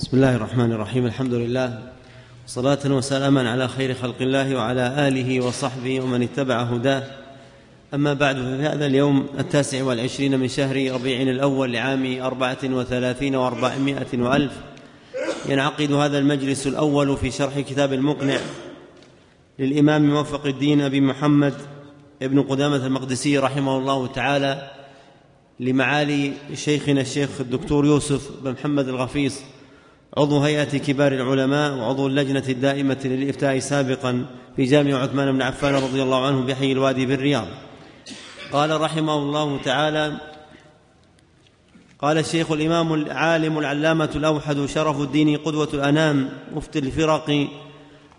بسم الله الرحمن الرحيم. الحمد لله. صلاة وسلاما على خير خلق الله وعلى آله وصحبه ومن اتبع هداه. أما بعد ففي هذا اليوم التاسع والعشرين من شهر ربيع الأول لعام أربعة وثلاثين وأربعمائة وألف. ينعقد هذا المجلس الأول في شرح كتاب المقنع للإمام موفق الدين أبي محمد ابن قدامة المقدسي رحمه الله تعالى لمعالي شيخنا الشيخ الدكتور يوسف بن محمد الغفيص عضو هيئة كبار العلماء وعضو اللجنة الدائمة للإفتاء سابقا في جامع عثمان بن عفان رضي الله عنه بحي الوادي بالرياض. قال رحمه الله تعالى قال الشيخ الإمام العالم العلامة الأوحد شرف الدين قدوة الأنام مفتي الفرق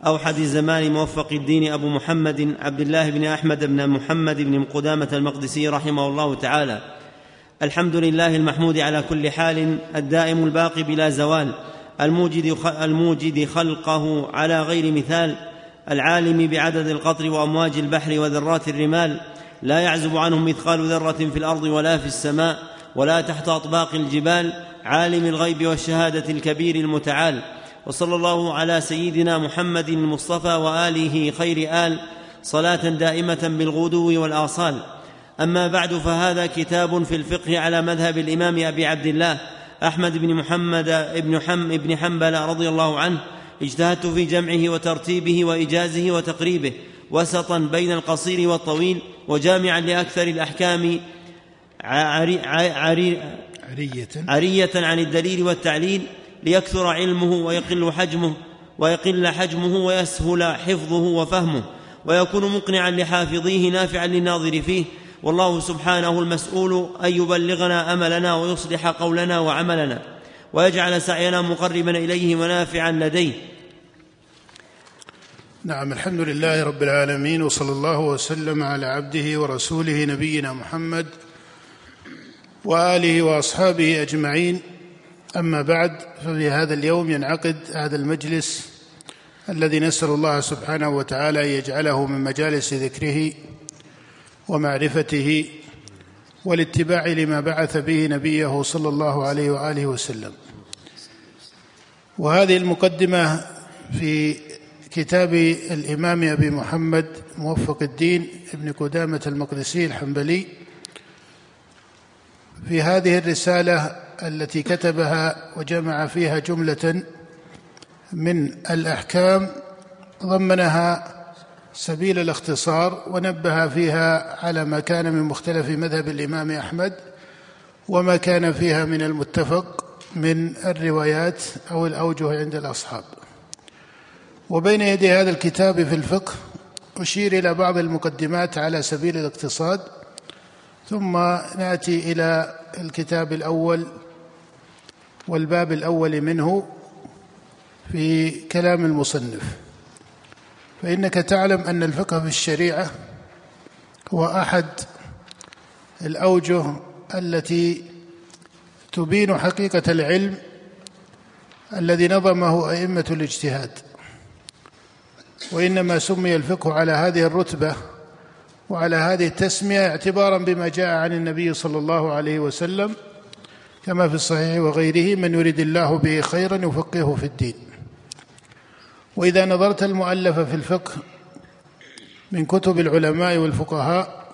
أوحد الزمان موفق الدين أبو محمد عبد الله بن أحمد بن محمد بن قدامة المقدسي رحمه الله تعالى الحمد لله المحمود على كل حال الدائم الباقي بلا زوال الموجد الموجد خلقه على غير مثال. العالم بعدد القطر وأمواج البحر وذرات الرمال. لا يعزب عنه مثقال ذرة في الأرض ولا في السماء ولا تحت أطباق الجبال. عالم الغيب والشهادة الكبير المتعال. وصلى الله على سيدنا محمد المصطفى وآله خير آل. صلاة دائمة بالغدو والآصال. أما بعد فهذا كتاب في الفقه على مذهب الإمام أبي عبد الله. أحمد بن محمد بن حم بن حنبل رضي الله عنه اجتهدت في جمعه وترتيبه وايجازه وتقريبه وسطا بين القصير والطويل وجامعا لأكثر الأحكام عري عري عرية. عرية عن الدليل والتعليل ليكثر علمه ويقل حجمه ويقل حجمه ويسهل حفظه وفهمه ويكون مقنعا لحافظيه نافعا للناظر فيه والله سبحانه المسؤول أن يبلغنا أملنا ويصلح قولنا وعملنا ويجعل سعينا مقربا إليه ونافعا لديه. نعم الحمد لله رب العالمين وصلى الله وسلم على عبده ورسوله نبينا محمد وآله وأصحابه أجمعين. أما بعد ففي هذا اليوم ينعقد هذا المجلس الذي نسأل الله سبحانه وتعالى أن يجعله من مجالس ذكره ومعرفته والاتباع لما بعث به نبيه صلى الله عليه وآله وسلم. وهذه المقدمة في كتاب الإمام أبي محمد موفق الدين ابن قدامة المقدسي الحنبلي. في هذه الرسالة التي كتبها وجمع فيها جملة من الأحكام ضمنها سبيل الاختصار ونبه فيها على ما كان من مختلف مذهب الإمام أحمد وما كان فيها من المتفق من الروايات أو الأوجه عند الأصحاب. وبين يدي هذا الكتاب في الفقه أشير إلى بعض المقدمات على سبيل الاقتصاد ثم نأتي إلى الكتاب الأول والباب الأول منه في كلام المصنف. فإنك تعلم أن الفقه في الشريعة هو أحد الأوجه التي تبين حقيقة العلم الذي نظمه أئمة الاجتهاد. وإنما سمي الفقه على هذه الرتبة وعلى هذه التسمية اعتبارا بما جاء عن النبي صلى الله عليه وسلم كما في الصحيح وغيره من يريد الله به خيرا يفقهه في الدين. وإذا نظرت المؤلف في الفقه من كتب العلماء والفقهاء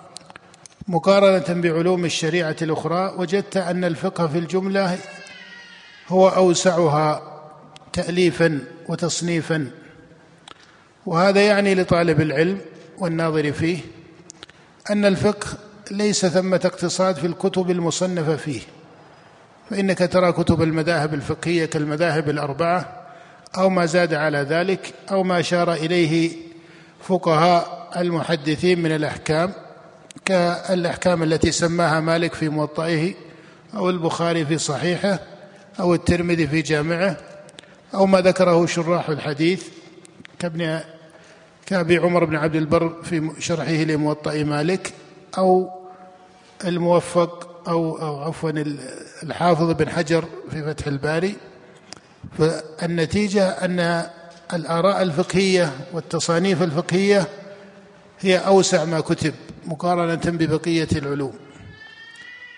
مقارنة بعلوم الشريعة الأخرى وجدت أن الفقه في الجملة هو أوسعها تاليفا وتصنيفا. وهذا يعني لطالب العلم والناظر فيه أن الفقه ليس ثمة اقتصاد في الكتب المصنفة فيه فإنك ترى كتب المذاهب الفقهية كالمذاهب الأربعة أو ما زاد على ذلك أو ما اشار إليه فقهاء المحدثين من الأحكام كالأحكام التي سماها مالك في موطئه أو البخاري في صحيحه أو الترمذي في جامعه أو ما ذكره شراح الحديث كابن كابي عمر بن عبد البر في شرحه لموطأ مالك أو الموفق أو أو عفوا الحافظ بن حجر في فتح الباري. فالنتيجة أن الآراء الفقهية والتصانيف الفقهية هي أوسع ما كتب مقارنة ببقية العلوم.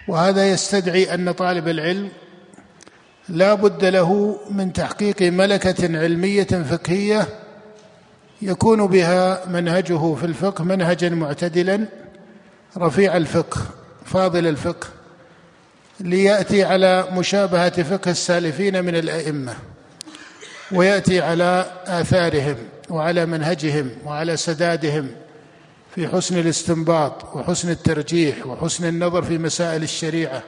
وهذا يستدعي أن طالب العلم لا بد له من تحقيق ملكة علمية فقهية يكون بها منهجه في الفقه منهجا معتدلا رفيع الفقه فاضل الفقه ليأتي على مشابهة فقه السالفين من الأئمة ويأتي على آثارهم وعلى منهجهم وعلى سدادهم في حسن الاستنباط وحسن الترجيح وحسن النظر في مسائل الشريعة.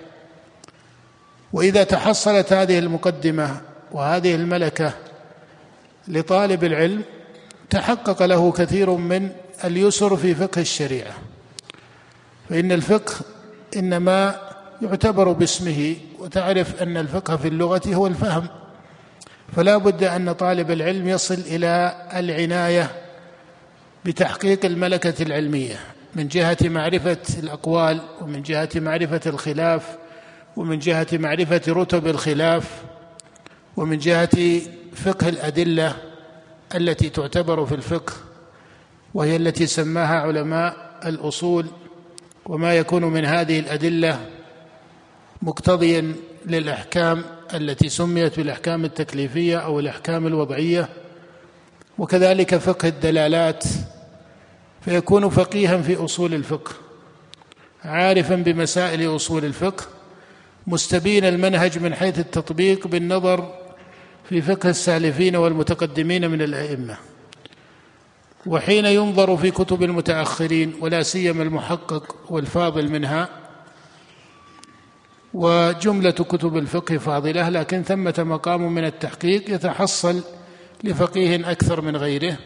وإذا تحصلت هذه المقدمة وهذه الملكة لطالب العلم تحقق له كثير من اليسر في فقه الشريعة. فإن الفقه إنما يعتبر باسمه وتعرف أن الفقه في اللغة هو الفهم. فلا بد أن طالب العلم يصل إلى العناية بتحقيق الملكة العلمية من جهة معرفة الأقوال ومن جهة معرفة الخلاف ومن جهة معرفة رتب الخلاف ومن جهة فقه الأدلة التي تعتبر في الفقه وهي التي سماها علماء الأصول وما يكون من هذه الأدلة مقتضيا للأحكام التي سميت بالأحكام التكليفية أو الأحكام الوضعية وكذلك فقه الدلالات فيكون فقيها في أصول الفقه عارفا بمسائل أصول الفقه مستبين المنهج من حيث التطبيق بالنظر في فقه السالفين والمتقدمين من الأئمة. وحين ينظر في كتب المتأخرين ولا سيما المحقق والفاضل منها وجملة كتب الفقه فاضلة لكن ثمة مقام من التحقيق يتحصل لفقيه أكثر من غيره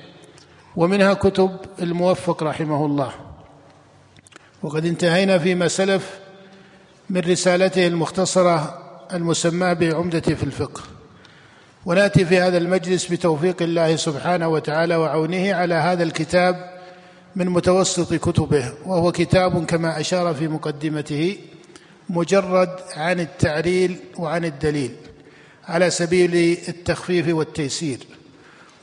ومنها كتب الموفق رحمه الله. وقد انتهينا فيما سلف من رسالته المختصرة المسماة بعمدة في الفقه. ونأتي في هذا المجلس بتوفيق الله سبحانه وتعالى وعونه على هذا الكتاب من متوسط كتبه وهو كتاب كما أشار في مقدمته مجرد عن التعليل وعن الدليل على سبيل التخفيف والتيسير.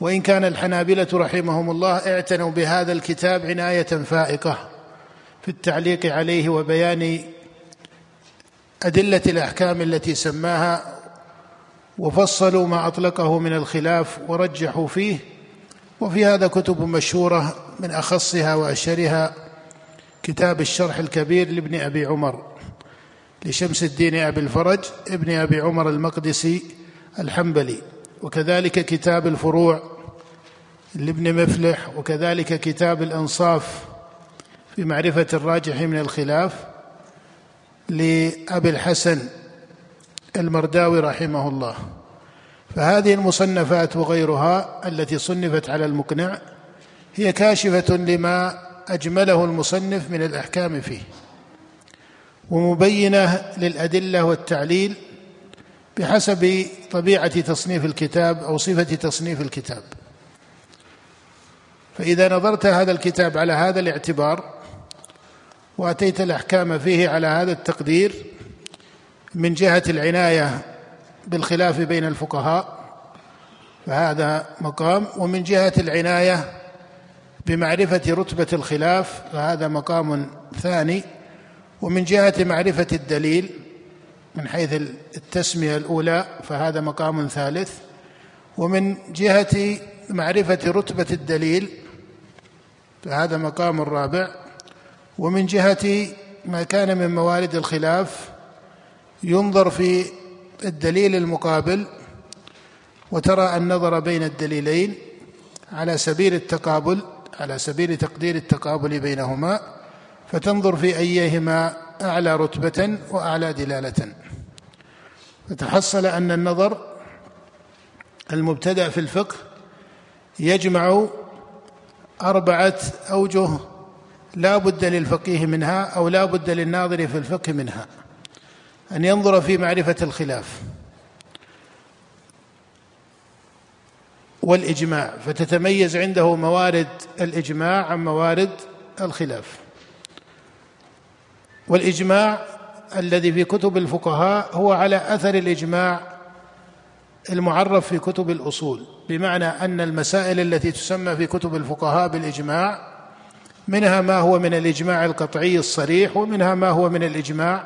وإن كان الحنابلة رحمهم الله اعتنوا بهذا الكتاب عناية فائقة في التعليق عليه وبيان أدلة الأحكام التي سماها وفصلوا ما أطلقه من الخلاف ورجحوا فيه. وفي هذا كتب مشهورة من أخصها وأشهرها كتاب الشرح الكبير لابن أبي عمر. لشمس الدين أبي الفرج ابن أبي عمر المقدسي الحنبلي. وكذلك كتاب الفروع لابن مفلح وكذلك كتاب الأنصاف في معرفة الراجح من الخلاف لأبي الحسن المرداوي رحمه الله. فهذه المصنفات وغيرها التي صنفت على المقنع هي كاشفة لما أجمله المصنف من الأحكام فيه. ومبينة للأدلة والتعليل بحسب طبيعة تصنيف الكتاب أو صفة تصنيف الكتاب. فإذا نظرت هذا الكتاب على هذا الاعتبار وأتيت الأحكام فيه على هذا التقدير من جهة العناية بالخلاف بين الفقهاء فهذا مقام ومن جهة العناية بمعرفة رتبة الخلاف فهذا مقام ثاني. ومن جهة معرفة الدليل من حيث التسمية الأولى فهذا مقام ثالث. ومن جهة معرفة رتبة الدليل فهذا مقام رابع. ومن جهة ما كان من موارد الخلاف ينظر في الدليل المقابل وترى النظر بين الدليلين على سبيل التقابل على سبيل تقدير التقابل بينهما. فتنظر في أيهما أعلى رتبة وأعلى دلالة. فتحصل أن النظر المبتدأ في الفقه يجمع أربعة أوجه لا بد للفقيه منها أو لا بد للناظر في الفقه منها. أن ينظر في معرفة الخلاف والإجماع فتتميز عنده موارد الإجماع عن موارد الخلاف. والإجماع الذي في كتب الفقهاء هو على أثر الإجماع المعرف في كتب الأصول بمعنى أن المسائل التي تسمى في كتب الفقهاء بالإجماع منها ما هو من الإجماع القطعي الصريح ومنها ما هو من الإجماع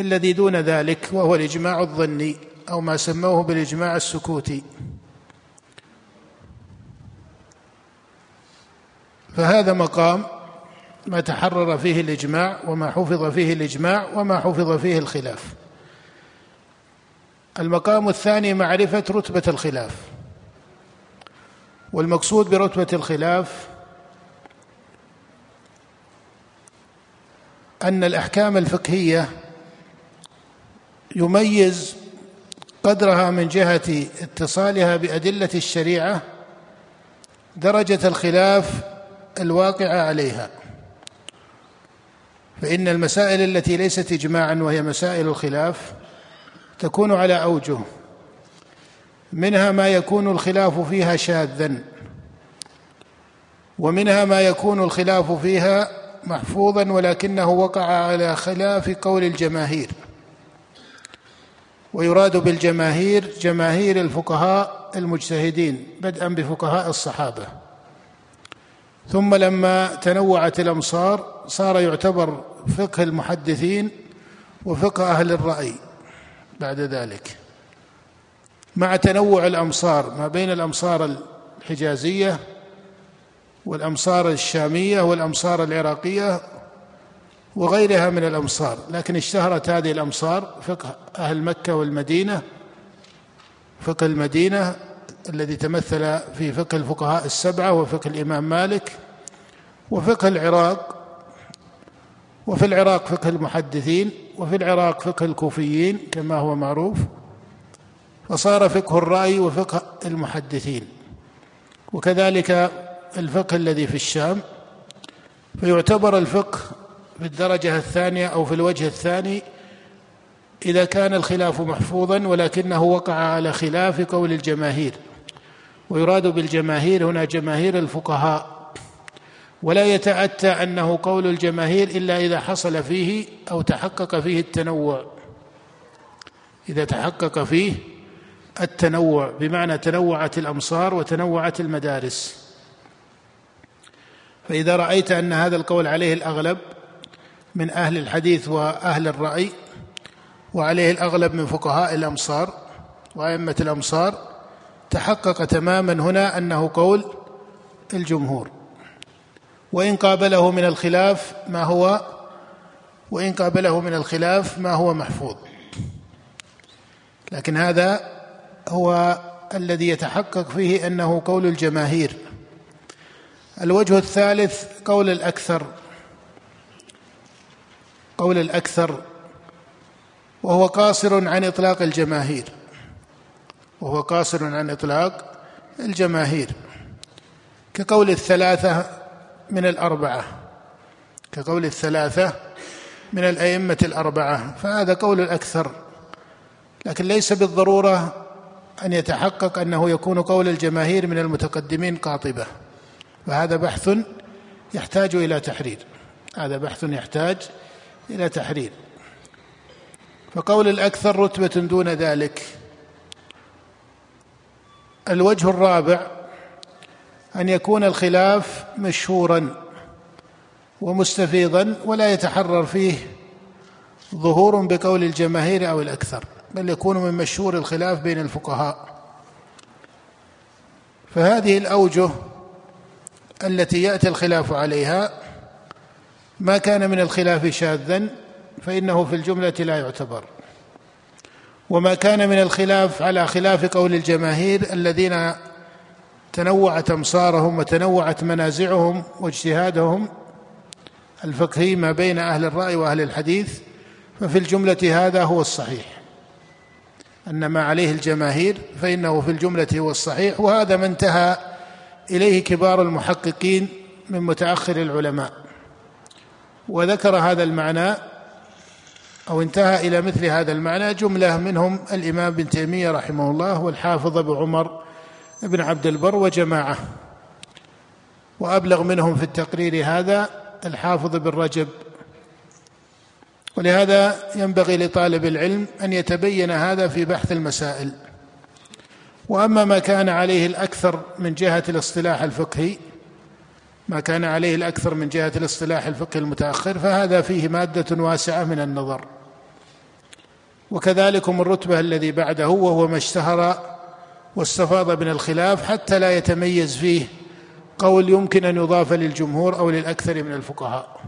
الذي دون ذلك وهو الإجماع الظني أو ما سموه بالإجماع السكوتي. فهذا مقام ما تحرر فيه الإجماع وما حفظ فيه الإجماع وما حفظ فيه الخلاف. المقام الثاني معرفة رتبة الخلاف. والمقصود برتبة الخلاف أن الأحكام الفقهية يميز قدرها من جهة اتصالها بأدلة الشريعة درجة الخلاف الواقعة عليها. فإن المسائل التي ليست اجماعا وهي مسائل الخلاف تكون على أوجه. منها ما يكون الخلاف فيها شاذا ومنها ما يكون الخلاف فيها محفوظا ولكنه وقع على خلاف قول الجماهير. ويراد بالجماهير جماهير الفقهاء المجتهدين بدءا بفقهاء الصحابة. ثم لما تنوعت الأمصار صار يعتبر فقه المحدثين وفقه أهل الرأي بعد ذلك. مع تنوع الأمصار ما بين الأمصار الحجازية والأمصار الشامية والأمصار العراقية وغيرها من الأمصار لكن اشتهرت هذه الأمصار فقه أهل مكة والمدينة فقه المدينة الذي تمثل في فقه الفقهاء السبعة وفقه الإمام مالك وفقه العراق وفي العراق فقه المحدثين وفي العراق فقه الكوفيين كما هو معروف فصار فقه الرأي وفقه المحدثين. وكذلك الفقه الذي في الشام فيعتبر الفقه في الدرجة الثانية أو في الوجه الثاني إذا كان الخلاف محفوظا ولكنه وقع على خلاف قول الجماهير. ويراد بالجماهير هنا جماهير الفقهاء. ولا يتأتى أنه قول الجماهير إلا إذا حصل فيه أو تحقق فيه التنوع. إذا تحقق فيه التنوع بمعنى تنوعت الأمصار وتنوعت المدارس. فإذا رأيت أن هذا القول عليه الأغلب من أهل الحديث وأهل الرأي وعليه الأغلب من فقهاء الأمصار وأئمة الأمصار تحقق تماما هنا أنه قول الجمهور. وإن قابله من الخلاف ما هو؟ وإن قابله من الخلاف ما هو محفوظ. لكن هذا هو الذي يتحقق فيه أنه قول الجماهير. الوجه الثالث قول الأكثر. قول الأكثر. وهو قاصر عن إطلاق الجماهير. وهو قاصر عن إطلاق الجماهير. كقول الثلاثة من الأربعة كقول الثلاثة من الأئمة الأربعة فهذا قول الأكثر. لكن ليس بالضرورة أن يتحقق أنه يكون قول الجماهير من المتقدمين قاطبة. فهذا بحث يحتاج إلى تحرير. هذا بحث يحتاج إلى تحرير. فقول الأكثر رتبة دون ذلك. الوجه الرابع أن يكون الخلاف مشهورا ومستفيضا ولا يتحرر فيه ظهور بقول الجماهير أو الأكثر بل يكون من مشهور الخلاف بين الفقهاء. فهذه الأوجه التي يأتي الخلاف عليها ما كان من الخلاف شاذا فإنه في الجملة لا يعتبر. وما كان من الخلاف على خلاف قول الجماهير الذين تنوعت أمصارهم وتنوعت منازعهم واجتهادهم الفقهي ما بين أهل الرأي وأهل الحديث ففي الجملة هذا هو الصحيح. أن ما عليه الجماهير فإنه في الجملة هو الصحيح وهذا ما انتهى إليه كبار المحققين من متأخر العلماء. وذكر هذا المعنى أو انتهى إلى مثل هذا المعنى جملة منهم الإمام ابن تيمية رحمه الله والحافظ أبو عمر ابن عبد البر وجماعة. وأبلغ منهم في التقرير هذا الحافظ بن رجب. ولهذا ينبغي لطالب العلم أن يتبين هذا في بحث المسائل. وأما ما كان عليه الأكثر من جهة الاصطلاح الفقهي ما كان عليه الأكثر من جهة الاصطلاح الفقهي المتأخر فهذا فيه مادة واسعة من النظر. وكذلكم الرتبة الذي بعده وهو ما اشتهر واستفاض من الخلاف حتى لا يتميز فيه قول يمكن أن يضاف للجمهور أو للأكثر من الفقهاء.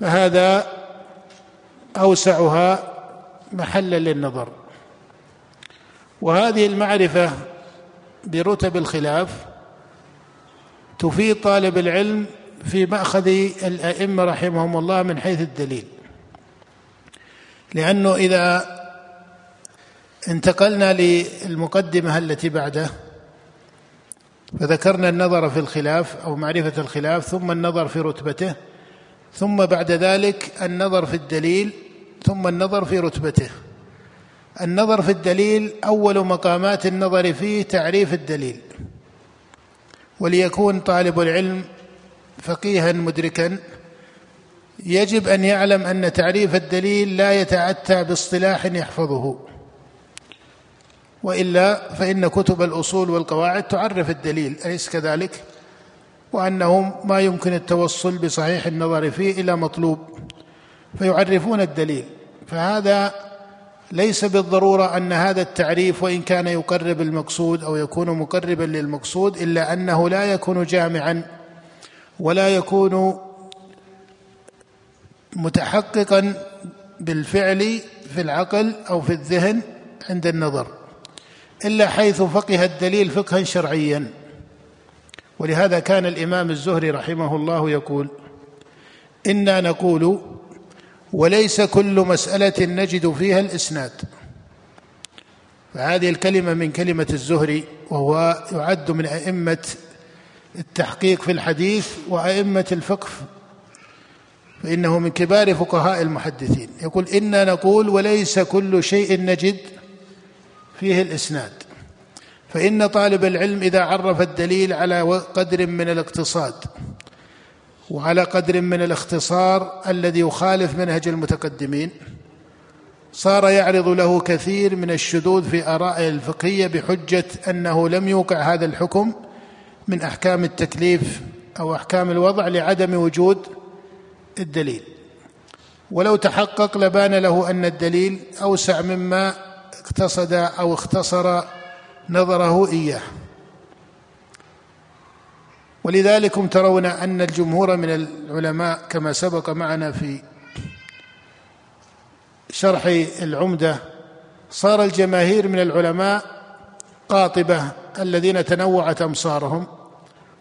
فهذا أوسعها محلا للنظر. وهذه المعرفة برتب الخلاف تفيد طالب العلم في مأخذ الأئمة رحمهم الله من حيث الدليل. لأنه إذا انتقلنا للمقدمة التي بعده. فذكرنا النظر في الخلاف أو معرفة الخلاف ثم النظر في رتبته ثم بعد ذلك النظر في الدليل ثم النظر في رتبته. النظر في الدليل أول مقامات النظر فيه تعريف الدليل. وليكون طالب العلم فقيها مدركا يجب أن يعلم أن تعريف الدليل لا يتاتى باصطلاح يحفظه. وإلا فإن كتب الأصول والقواعد تعرف الدليل أليس كذلك؟ وانه ما يمكن التوصل بصحيح النظر فيه إلى مطلوب فيعرفون الدليل. فهذا ليس بالضرورة أن هذا التعريف وإن كان يقرب المقصود أو يكون مقربا للمقصود إلا أنه لا يكون جامعا ولا يكون متحققا بالفعل في العقل أو في الذهن عند النظر. إلا حيث فقه الدليل فقها شرعيا. ولهذا كان الإمام الزهري رحمه الله يقول إنا نقول وليس كل مسألة نجد فيها الإسناد. فهذه الكلمة من كلمة الزهري وهو يعد من أئمة التحقيق في الحديث وأئمة الفقه فإنه من كبار فقهاء المحدثين. يقول إنا نقول وليس كل شيء نجد فيه الإسناد. فإن طالب العلم إذا عرف الدليل على قدر من الاقتصاد وعلى قدر من الاختصار الذي يخالف منهج المتقدمين صار يعرض له كثير من الشذوذ في ارائه الفقهية بحجة أنه لم يوقع هذا الحكم من أحكام التكليف أو أحكام الوضع لعدم وجود الدليل. ولو تحقق لبان له أن الدليل أوسع مما اقتصد أو اختصر نظره إياه. ولذلك ترون أن الجمهور من العلماء كما سبق معنا في شرح العمدة صار الجماهير من العلماء قاطبة الذين تنوعت أمصارهم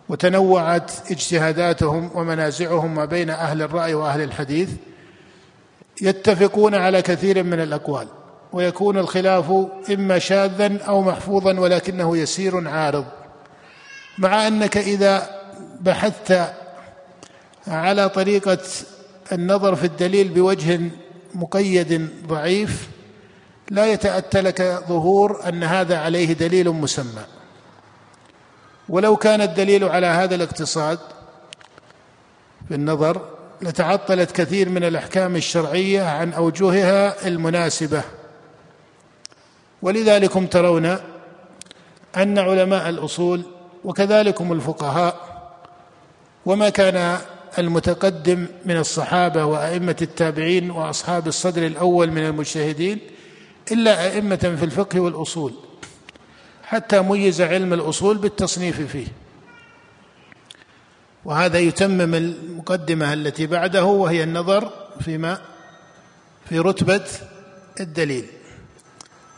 وتنوعت اجتهاداتهم ومنازعهم ما بين أهل الرأي وأهل الحديث يتفقون على كثير من الأقوال. ويكون الخلاف إما شاذا أو محفوظا ولكنه يسير عارض. مع أنك إذا بحثت على طريقة النظر في الدليل بوجه مقيد ضعيف لا يتأتى لك ظهور أن هذا عليه دليل مسمى. ولو كان الدليل على هذا الاقتصاد في النظر لتعطلت كثير من الأحكام الشرعية عن أوجهها المناسبة. ولذلكم ترون أن علماء الأصول وكذلكم الفقهاء وما كان المتقدم من الصحابة وأئمة التابعين وأصحاب الصدر الأول من المجتهدين إلا أئمة في الفقه والأصول حتى ميز علم الأصول بالتصنيف فيه. وهذا يتمم المقدمة التي بعده وهي النظر فيما في رتبة الدليل.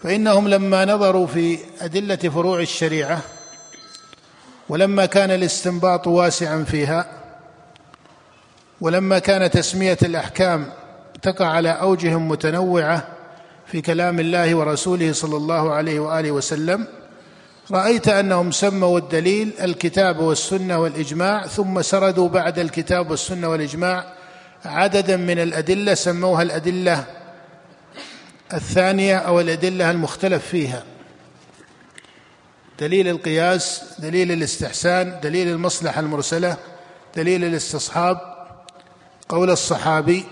فإنهم لما نظروا في أدلة فروع الشريعة ولما كان الاستنباط واسعا فيها ولما كان تسمية الأحكام تقع على اوجه متنوعة في كلام الله ورسوله صلى الله عليه وآله وسلم رأيت أنهم سموا الدليل الكتاب والسنة والإجماع ثم سردوا بعد الكتاب والسنة والإجماع عددا من الأدلة سموها الأدلة الثانية أو الأدلة المختلف فيها. دليل القياس دليل الاستحسان دليل المصلحة المرسلة دليل الاستصحاب قول الصحابي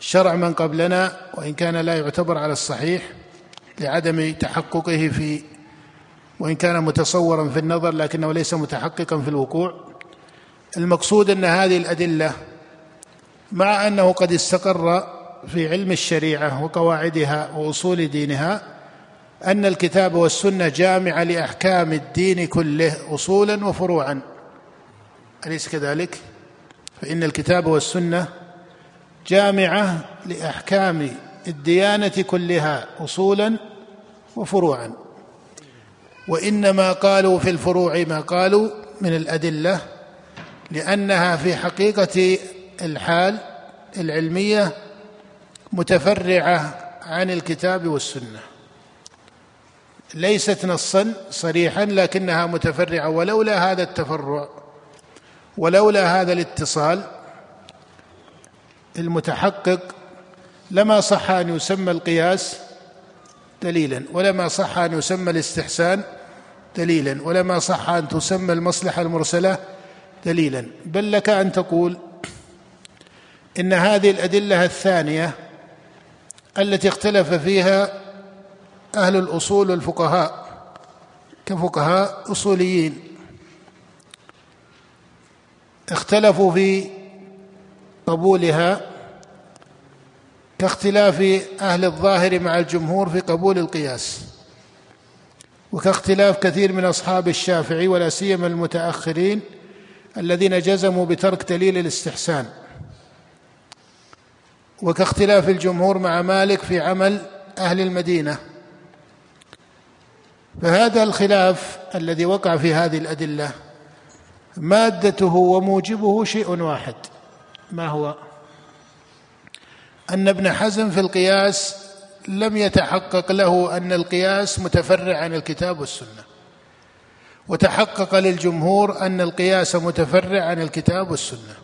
شرع من قبلنا وإن كان لا يعتبر على الصحيح لعدم تحققه في وإن كان متصورا في النظر لكنه ليس متحققا في الوقوع. المقصود أن هذه الأدلة مع أنه قد استقر في علم الشريعة وقواعدها وأصول دينها أن الكتاب والسنة جامعة لأحكام الدين كله اصولا وفروعا. أليس كذلك؟ فإن الكتاب والسنة جامعة لأحكام الديانة كلها اصولا وفروعا. وإنما قالوا في الفروع ما قالوا من الأدلة لأنها في حقيقة الحال العلمية متفرعة عن الكتاب والسنة. ليست نصا صريحا لكنها متفرعة ولولا هذا التفرع ولولا هذا الاتصال المتحقق لما صح أن يسمى القياس دليلا ولما صح أن يسمى الاستحسان دليلا ولما صح أن تسمى المصلحة المرسلة دليلا. بل لك أن تقول إن هذه الأدلة الثانية التي اختلف فيها أهل الأصول والفقهاء كفقهاء أصوليين. اختلفوا في قبولها كاختلاف أهل الظاهر مع الجمهور في قبول القياس وكاختلاف كثير من أصحاب الشافعي ولا سيما المتأخرين الذين جزموا بترك دليل الاستحسان. وكاختلاف الجمهور مع مالك في عمل أهل المدينة. فهذا الخلاف الذي وقع في هذه الأدلة مادته وموجبه شيء واحد. ما هو؟ أن ابن حزم في القياس لم يتحقق له أن القياس متفرع عن الكتاب والسنة. وتحقق للجمهور أن القياس متفرع عن الكتاب والسنة.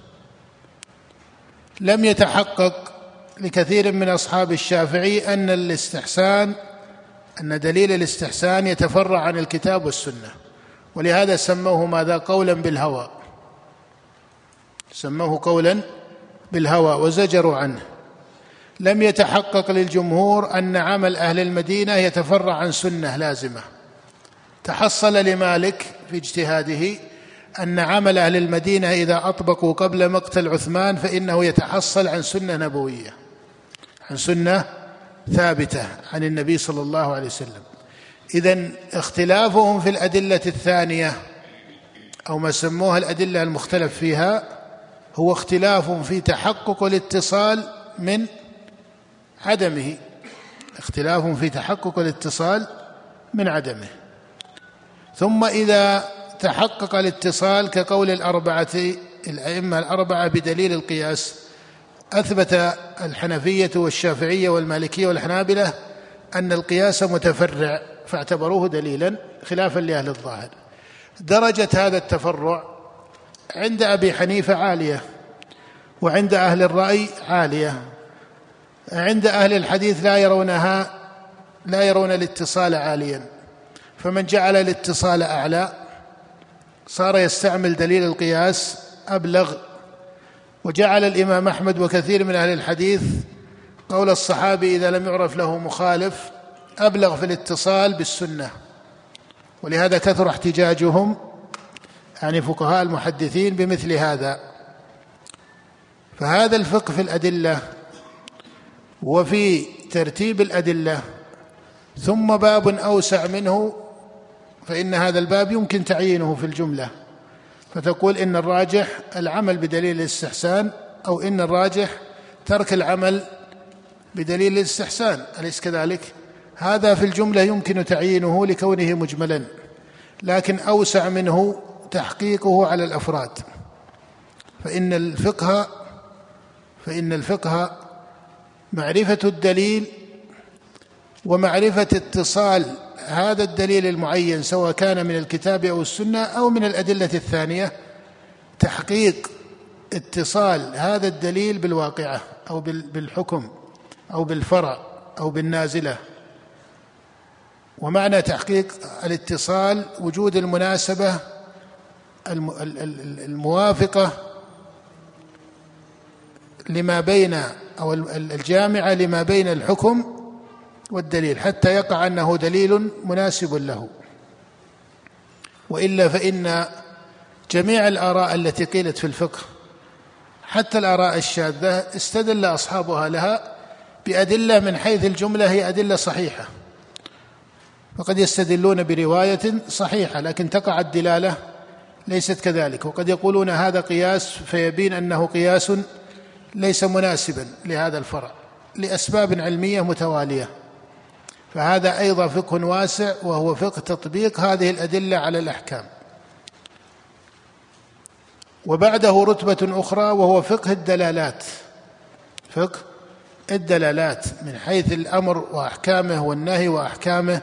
لم يتحقق لكثير من أصحاب الشافعي أن الاستحسان أن دليل الاستحسان يتفرع عن الكتاب والسنة. ولهذا سموه ماذا؟ قولا بالهوى. سموه قولا بالهوى وزجروا عنه. لم يتحقق للجمهور أن عمل أهل المدينة يتفرع عن سنة لازمة. تحصل لمالك في اجتهاده أن عمل أهل المدينة إذا أطبقوا قبل مقتل عثمان فإنه يتحصل عن سنة نبوية. عن سنة ثابتة عن النبي صلى الله عليه وسلم. اذا اختلافهم في الأدلة الثانية أو ما سموها الأدلة المختلف فيها هو اختلاف في تحقق الاتصال من عدمه. اختلاف في تحقق الاتصال من عدمه. ثم إذا تحقق الاتصال كقول الأربعة الأئمة الأربعة بدليل القياس أثبت الحنفية والشافعية والمالكية والحنابلة أن القياس متفرع فاعتبروه دليلا خلافا لأهل الظاهر. درجة هذا التفرع عند أبي حنيفة عالية وعند أهل الرأي عالية. عند أهل الحديث لا يرونها لا يرون الاتصال عاليا. فمن جعل الاتصال أعلى صار يستعمل دليل القياس أبلغ وجعل الإمام أحمد وكثير من أهل الحديث قول الصحابي إذا لم يعرف له مخالف أبلغ في الاتصال بالسنة. ولهذا كثر احتجاجهم يعني فقهاء المحدثين بمثل هذا. فهذا الفقه في الأدلة وفي ترتيب الأدلة. ثم باب أوسع منه فإن هذا الباب يمكن تعيينه في الجملة. فتقول إن الراجح العمل بدليل الاستحسان أو إن الراجح ترك العمل بدليل الاستحسان أليس كذلك؟ هذا في الجملة يمكن تعيينه لكونه مجملا لكن أوسع منه تحقيقه على الأفراد. فإن الفقه فإن الفقه معرفة الدليل ومعرفة اتصال هذا الدليل المعين سواء كان من الكتاب أو السنة أو من الأدلة الثانية تحقيق اتصال هذا الدليل بالواقعة أو بالحكم أو بالفرع أو بالنازلة. ومعنى تحقيق الاتصال وجود المناسبة الموافقة لما بين أو الجامعة لما بين الحكم والدليل حتى يقع أنه دليل مناسب له. وإلا فإن جميع الآراء التي قيلت في الفقه حتى الآراء الشاذة استدل أصحابها لها بأدلة من حيث الجملة هي أدلة صحيحة. فقد يستدلون برواية صحيحة لكن تقع الدلالة ليست كذلك. وقد يقولون هذا قياس فيبين أنه قياس ليس مناسبا لهذا الفرع لأسباب علمية متوالية. فهذا أيضا فقه واسع وهو فقه تطبيق هذه الأدلة على الأحكام. وبعده رتبة أخرى وهو فقه الدلالات. فقه الدلالات من حيث الأمر وأحكامه والنهي وأحكامه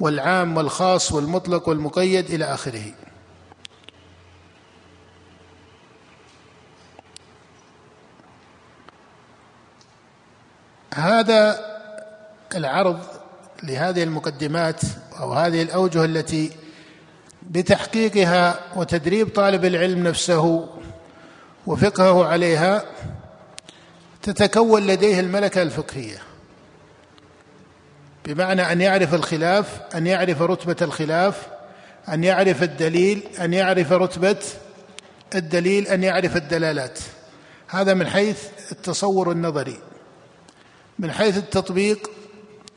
والعام والخاص والمطلق والمقيد إلى آخره. هذا العرض لهذه المقدمات أو هذه الأوجه التي بتحقيقها وتدريب طالب العلم نفسه وفقهه عليها تتكون لديه الملكة الفقهية. بمعنى أن يعرف الخلاف أن يعرف رتبة الخلاف أن يعرف الدليل أن يعرف رتبة الدليل أن يعرف الدلالات. هذا من حيث التصور النظري من حيث التطبيق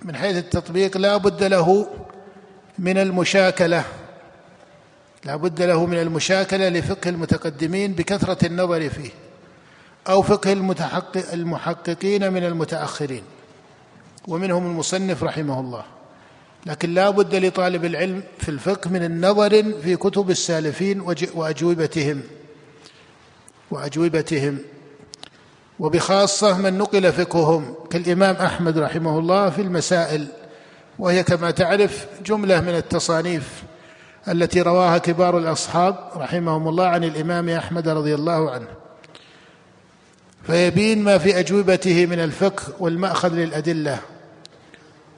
من حيث التطبيق لا بد له من المشاكلة. لا بد له من المشاكلة لفقه المتقدمين بكثرة النظر فيه أو فقه المتحقق المحققين من المتأخرين ومنهم المصنف رحمه الله. لكن لا بد لطالب العلم في الفقه من النظر في كتب السالفين وأجوبتهم وأجوبتهم. وبخاصة من نقل فقههم كالإمام أحمد رحمه الله في المسائل وهي كما تعرف جملة من التصانيف التي رواها كبار الأصحاب رحمهم الله عن الإمام أحمد رضي الله عنه. فيبين ما في أجوبته من الفقه والمأخذ للأدلة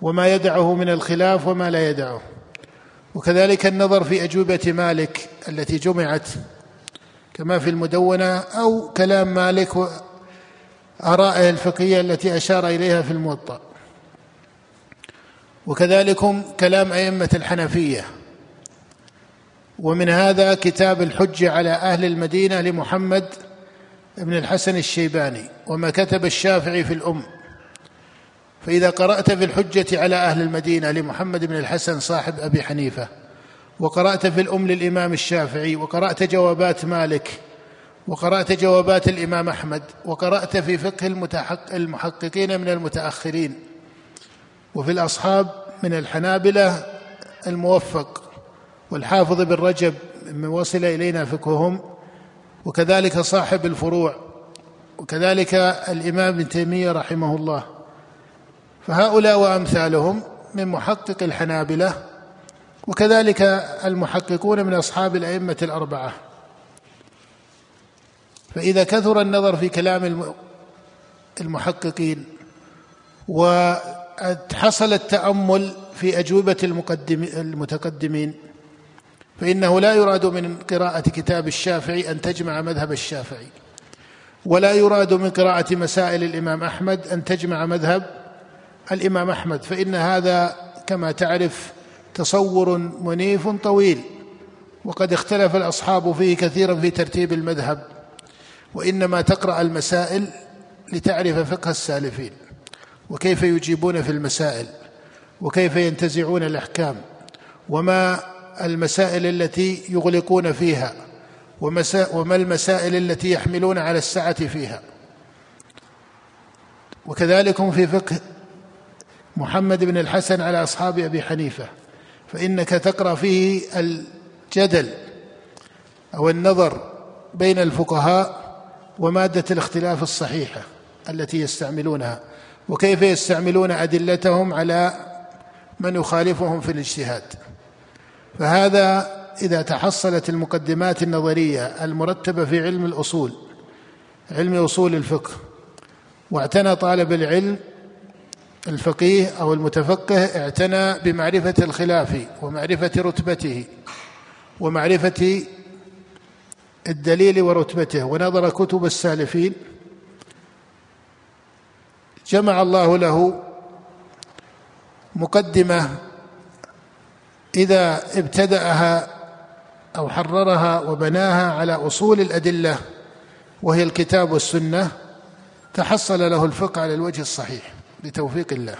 وما يدعه من الخلاف وما لا يدعه. وكذلك النظر في أجوبة مالك التي جمعت كما في المدونة أو كلام مالك آرائه الفقهية التي أشار إليها في الموطأ. وكذلكم كلام أئمة الحنفية. ومن هذا كتاب الحجة على أهل المدينة لمحمد بن الحسن الشيباني وما كتب الشافعي في الأم. فإذا قرأت في الحجة على أهل المدينة لمحمد بن الحسن صاحب أبي حنيفة وقرأت في الأم للإمام الشافعي وقرأت جوابات مالك وقرأت جوابات الإمام أحمد وقرأت في فقه المتحق المحققين من المتأخرين. وفي الأصحاب من الحنابلة الموفق والحافظ بن رجب من وصل إلينا فقههم وكذلك صاحب الفروع وكذلك الإمام ابن تيمية رحمه الله. فهؤلاء وأمثالهم من محقق الحنابلة وكذلك المحققون من أصحاب الأئمة الأربعة. فإذا كثر النظر في كلام المحققين وحصل التأمل في أجوبة المتقدمين فإنه لا يراد من قراءة كتاب الشافعي أن تجمع مذهب الشافعي ولا يراد من قراءة مسائل الإمام أحمد أن تجمع مذهب الإمام أحمد فإن هذا كما تعرف تصور منيف طويل وقد اختلف الأصحاب فيه كثيرا في ترتيب المذهب. وإنما تقرأ المسائل لتعرف فقه السالفين وكيف يجيبون في المسائل وكيف ينتزعون الأحكام وما المسائل التي يغلقون فيها وما المسائل التي يحملون على السعة فيها. وكذلك في فقه محمد بن الحسن على أصحاب أبي حنيفة فإنك تقرأ فيه الجدل أو النظر بين الفقهاء ومادة الاختلاف الصحيحة التي يستعملونها وكيف يستعملون أدلتهم على من يخالفهم في الاجتهاد. فهذا إذا تحصلت المقدمات النظرية المرتبة في علم الأصول علم أصول الفقه واعتنى طالب العلم الفقيه أو المتفقه اعتنى بمعرفة الخلاف ومعرفة رتبته ومعرفة الدليل ورتبته. ونظر كتب السالفين. جمع الله له مقدمة إذا ابتدأها أو حررها وبناها على أصول الأدلة وهي الكتاب والسنة تحصل له الفقه على الوجه الصحيح بتوفيق الله.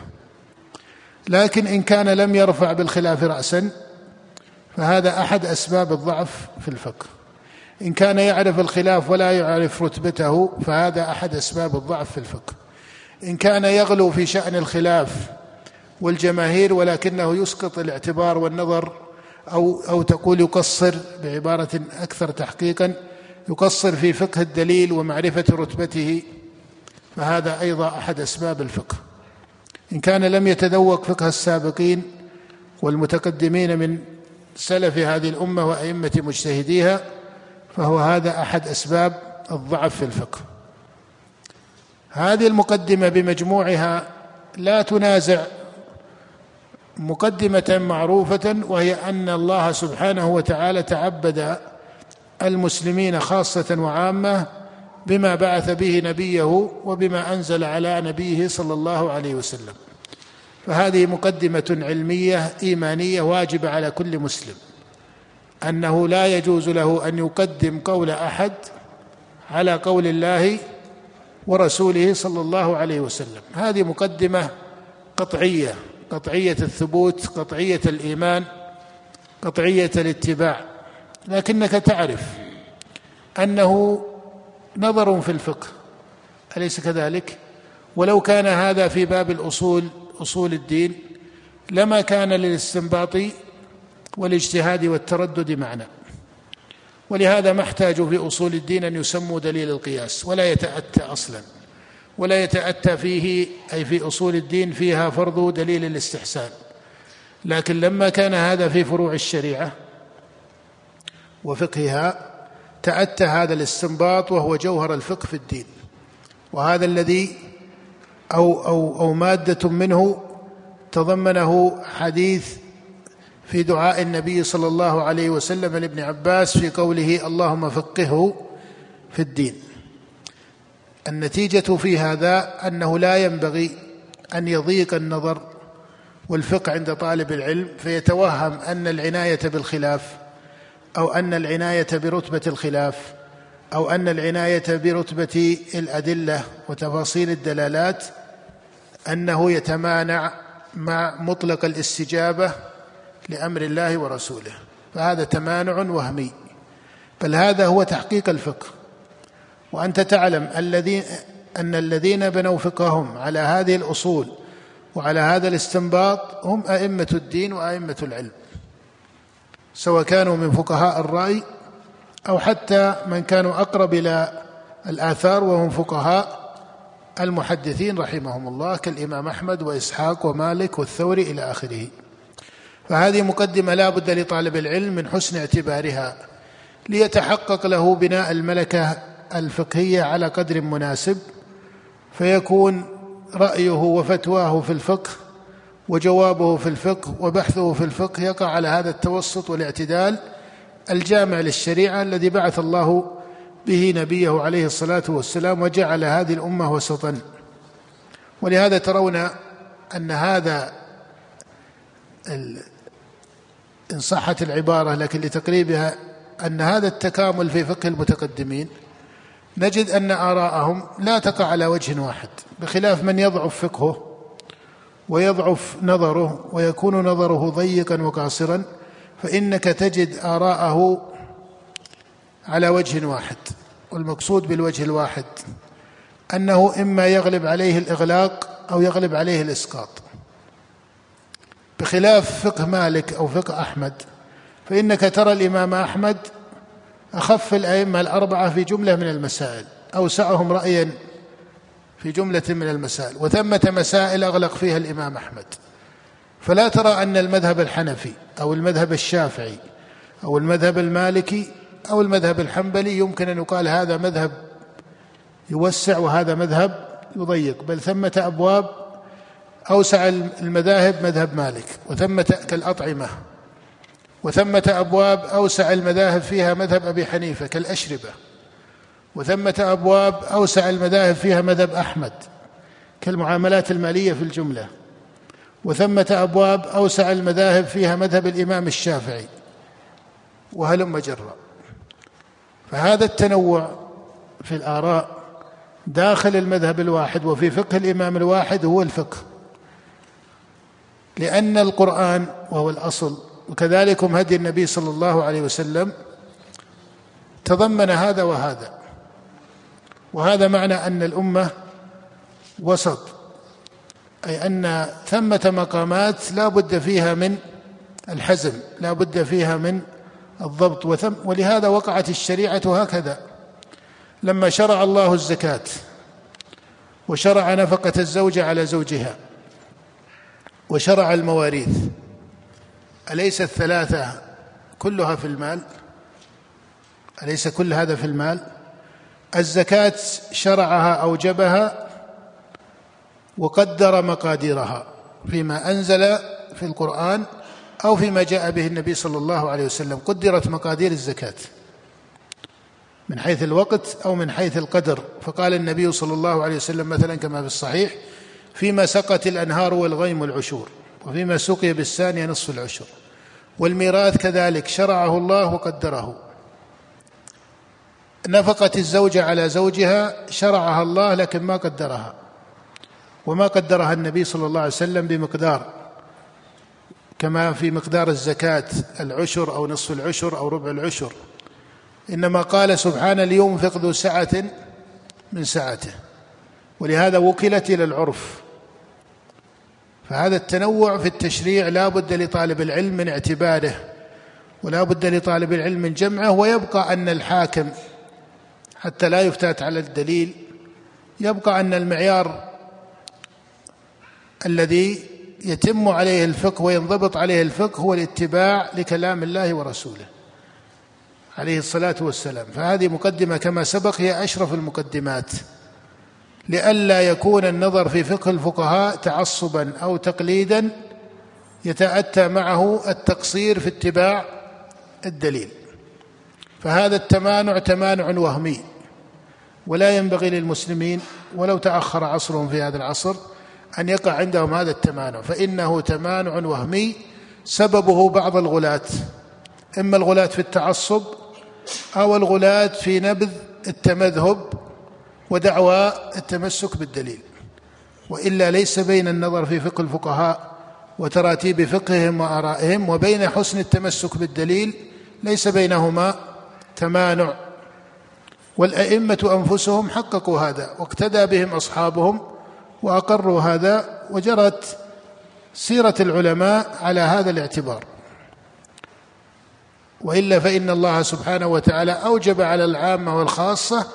لكن إن كان لم يرفع بالخلاف راسا فهذا أحد أسباب الضعف في الفقه. إن كان يعرف الخلاف ولا يعرف رتبته فهذا أحد أسباب الضعف في الفقه. إن كان يغلو في شأن الخلاف والجماهير ولكنه يسقط الاعتبار والنظر أو أو تقول يقصر بعبارة أكثر تحقيقا يقصر في فقه الدليل ومعرفة رتبته فهذا أيضا أحد أسباب الفقه. إن كان لم يتذوق فقه السابقين والمتقدمين من سلف هذه الأمة وأئمة مجتهديها فهو هذا أحد أسباب الضعف في الفقه. هذه المقدمة بمجموعها لا تنازع مقدمة معروفة وهي أن الله سبحانه وتعالى تعبد المسلمين خاصة وعامة بما بعث به نبيه وبما أنزل على نبيه صلى الله عليه وسلم. فهذه مقدمة علمية إيمانية واجبة على كل مسلم. أنه لا يجوز له أن يقدم قول أحد على قول الله ورسوله صلى الله عليه وسلم. هذه مقدمة قطعية قطعية الثبوت قطعية الإيمان قطعية الاتباع. لكنك تعرف أنه نظر في الفقه أليس كذلك؟ ولو كان هذا في باب الأصول أصول الدين لما كان للاستنباط والاجتهاد والتردد معنى ولهذا ما احتاجوا في أصول الدين أن يسموا دليل القياس ولا يتأتى أصلا. ولا يتأتى فيه أي في أصول الدين فيها فرض دليل الاستحسان. لكن لما كان هذا في فروع الشريعة وفقهها تأتى هذا الاستنباط وهو جوهر الفقه في الدين. وهذا الذي أو أو أو مادة منه تضمنه حديث في دعاء النبي صلى الله عليه وسلم لابن عباس في قوله اللهم فقهه في الدين. النتيجة في هذا أنه لا ينبغي أن يضيق النظر والفقه عند طالب العلم فيتوهم أن العناية بالخلاف أو أن العناية برتبة الخلاف أو أن العناية برتبة الأدلة وتفاصيل الدلالات أنه يتمانع مع مطلق الاستجابة لأمر الله ورسوله فهذا تمانع وهمي. بل هذا هو تحقيق الفقه. وأنت تعلم الذين أن الذين بنوا فقههم على هذه الأصول وعلى هذا الاستنباط هم أئمة الدين وأئمة العلم. سواء كانوا من فقهاء الرأي أو حتى من كانوا أقرب إلى الآثار وهم فقهاء المحدثين رحمهم الله كالإمام أحمد وإسحاق ومالك والثوري إلى آخره. فهذه مقدمة لا بد لطالب العلم من حسن اعتبارها ليتحقق له بناء الملكة الفقهية على قدر مناسب فيكون رأيه وفتواه في الفقه وجوابه في الفقه وبحثه في الفقه يقع على هذا التوسط والاعتدال الجامع للشريعة الذي بعث الله به نبيه عليه الصلاة والسلام وجعل هذه الأمة وسطا. ولهذا ترون أن هذا إن صحت العبارة لكن لتقريبها أن هذا التكامل في فقه المتقدمين نجد أن آراءهم لا تقع على وجه واحد بخلاف من يضعف فقهه ويضعف نظره ويكون نظره ضيقا وقاصرا فإنك تجد آراءه على وجه واحد. والمقصود بالوجه الواحد أنه إما يغلب عليه الإغلاق أو يغلب عليه الإسقاط. بخلاف فقه مالك أو فقه أحمد. فإنك ترى الإمام أحمد أخف الأئمة الأربعة في جملة من المسائل أوسعهم رايا في جملة من المسائل وثمة مسائل أغلق فيها الإمام أحمد. فلا ترى أن المذهب الحنفي أو المذهب الشافعي أو المذهب المالكي أو المذهب الحنبلي يمكن أن يقال هذا مذهب يوسع وهذا مذهب يضيق بل ثمة أبواب أوسع المذاهب مذهب مالك وثمة كالأطعمة وثمة أبواب أوسع المذاهب فيها مذهب أبي حنيفة كالأشربة وثمة أبواب أوسع المذاهب فيها مذهب أحمد كالمعاملات المالية في الجملة وثمة أبواب أوسع المذاهب فيها مذهب الإمام الشافعي وهلم جرا فهذا التنوع في الآراء داخل المذهب الواحد وفي فقه الإمام الواحد هو الفقه. لأن القرآن وهو الأصل. وكذلك هدي النبي صلى الله عليه وسلم تضمن هذا وهذا. وهذا معنى أن الأمة وسط. أي أن ثمة مقامات لا بد فيها من الحزم لا بد فيها من الضبط. وثم ولهذا وقعت الشريعة هكذا. لما شرع الله الزكاة وشرع نفقة الزوجه على زوجها وشرع المواريث. أليس الثلاثة كلها في المال؟ أليس كل هذا في المال؟ الزكاة شرعها أوجبها وقدر مقاديرها فيما أنزل في القرآن أو فيما جاء به النبي صلى الله عليه وسلم. قدرت مقادير الزكاة. من حيث الوقت أو من حيث القدر. فقال النبي صلى الله عليه وسلم مثلا كما في الصحيح فيما سقت الأنهار والغيم والعشور وفيما سقي بالثانية نصف العشر. والميراث كذلك شرعه الله وقدره. نفقة الزوجة على زوجها شرعها الله لكن ما قدرها. وما قدرها النبي صلى الله عليه وسلم بمقدار كما في مقدار الزكاة العشر أو نصف العشر أو ربع العشر. إنما قال سبحانه لينفق ذو سعة من سعته. ولهذا وكلت إلى العرف. فهذا التنوع في التشريع لا بد لطالب العلم من اعتباره ولا بد لطالب العلم من جمعه ويبقى أن الحاكم حتى لا يفتات على الدليل يبقى أن المعيار الذي يتم عليه الفقه وينضبط عليه الفقه هو الاتباع لكلام الله ورسوله عليه الصلاة والسلام. فهذه مقدمة كما سبق هي أشرف المقدمات. لئلا يكون النظر في فقه الفقهاء تعصبا أو تقليدا يتأتى معه التقصير في اتباع الدليل. فهذا التمانع تمانع وهمي ولا ينبغي للمسلمين ولو تأخر عصرهم في هذا العصر أن يقع عندهم هذا التمانع فإنه تمانع وهمي. سببه بعض الغلاة إما الغلاة في التعصب أو الغلاة في نبذ التمذهب ودعوى التمسك بالدليل. وإلا ليس بين النظر في فقه الفقهاء وتراتيب فقههم وآرائهم وبين حسن التمسك بالدليل ليس بينهما تمانع. والأئمة أنفسهم حققوا هذا واقتدى بهم أصحابهم وأقروا هذا وجرت سيرة العلماء على هذا الاعتبار. وإلا فإن الله سبحانه وتعالى أوجب على العامة والخاصة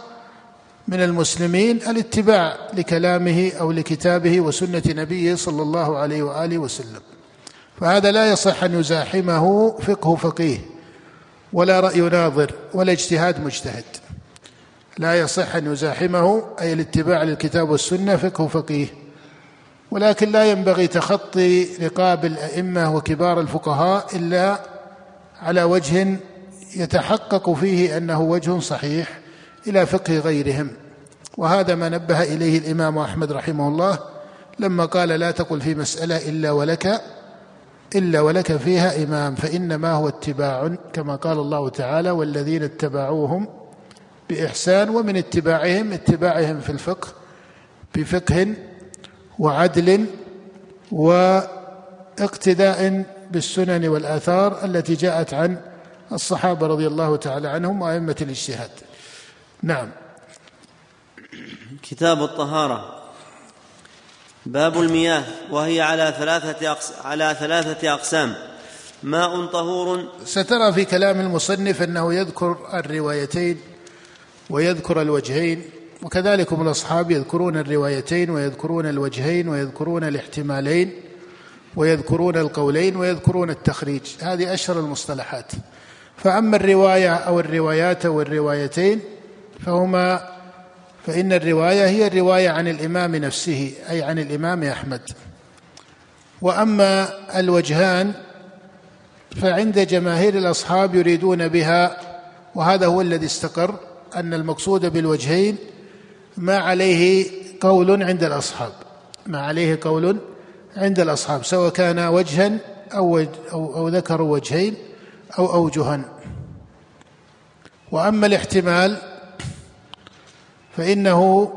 من المسلمين الاتباع لكلامه أو لكتابه وسنة نبيه صلى الله عليه وآله وسلم. فهذا لا يصح أن يزاحمه فقه فقيه ولا رأي ناظر ولا اجتهاد مجتهد. لا يصح أن يزاحمه أي الاتباع للكتاب والسنة فقه فقيه. ولكن لا ينبغي تخطي رقاب الأئمة وكبار الفقهاء إلا على وجه يتحقق فيه أنه وجه صحيح. إلى فقه غيرهم. وهذا ما نبه إليه الإمام أحمد رحمه الله لما قال لا تقل في مسألة إلا ولك إلا ولك فيها إمام فإنما هو اتباع كما قال الله تعالى والذين اتبعوهم بإحسان ومن اتباعهم اتباعهم في الفقه بفقه وعدل واقتداء بالسنن والآثار التي جاءت عن الصحابة رضي الله تعالى عنهم وأئمة الاجتهاد. نعم. كتاب الطهارة. باب المياه وهي على ثلاثة أقس... على ثلاثة أقسام. ماء طهور. سترى في كلام المصنف أنه يذكر الروايتين ويذكر الوجهين وكذلك هم الأصحاب يذكرون الروايتين ويذكرون الوجهين ويذكرون الاحتمالين ويذكرون القولين ويذكرون التخريج. هذه أشهر المصطلحات. فأما الرواية أو الروايات أو الروايتين فهما فإن الرواية هي الرواية عن الإمام نفسه أي عن الإمام أحمد. وأما الوجهان فعند جماهير الأصحاب يريدون بها وهذا هو الذي استقر أن المقصود بالوجهين ما عليه قول عند الأصحاب. ما عليه قول عند الأصحاب سواء كان وجها أو, أو, أو ذكروا وجهين أو أوجها. وأما الاحتمال فإنه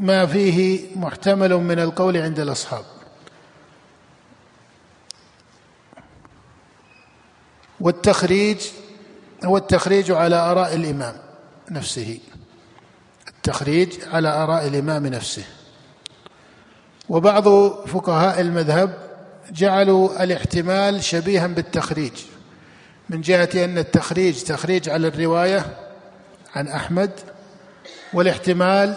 ما فيه محتمل من القول عند الأصحاب. والتخريج هو التخريج على آراء الإمام نفسه. التخريج على آراء الإمام نفسه. وبعض فقهاء المذهب جعلوا الاحتمال شبيها بالتخريج من جهة أن التخريج تخريج على الرواية عن أحمد والاحتمال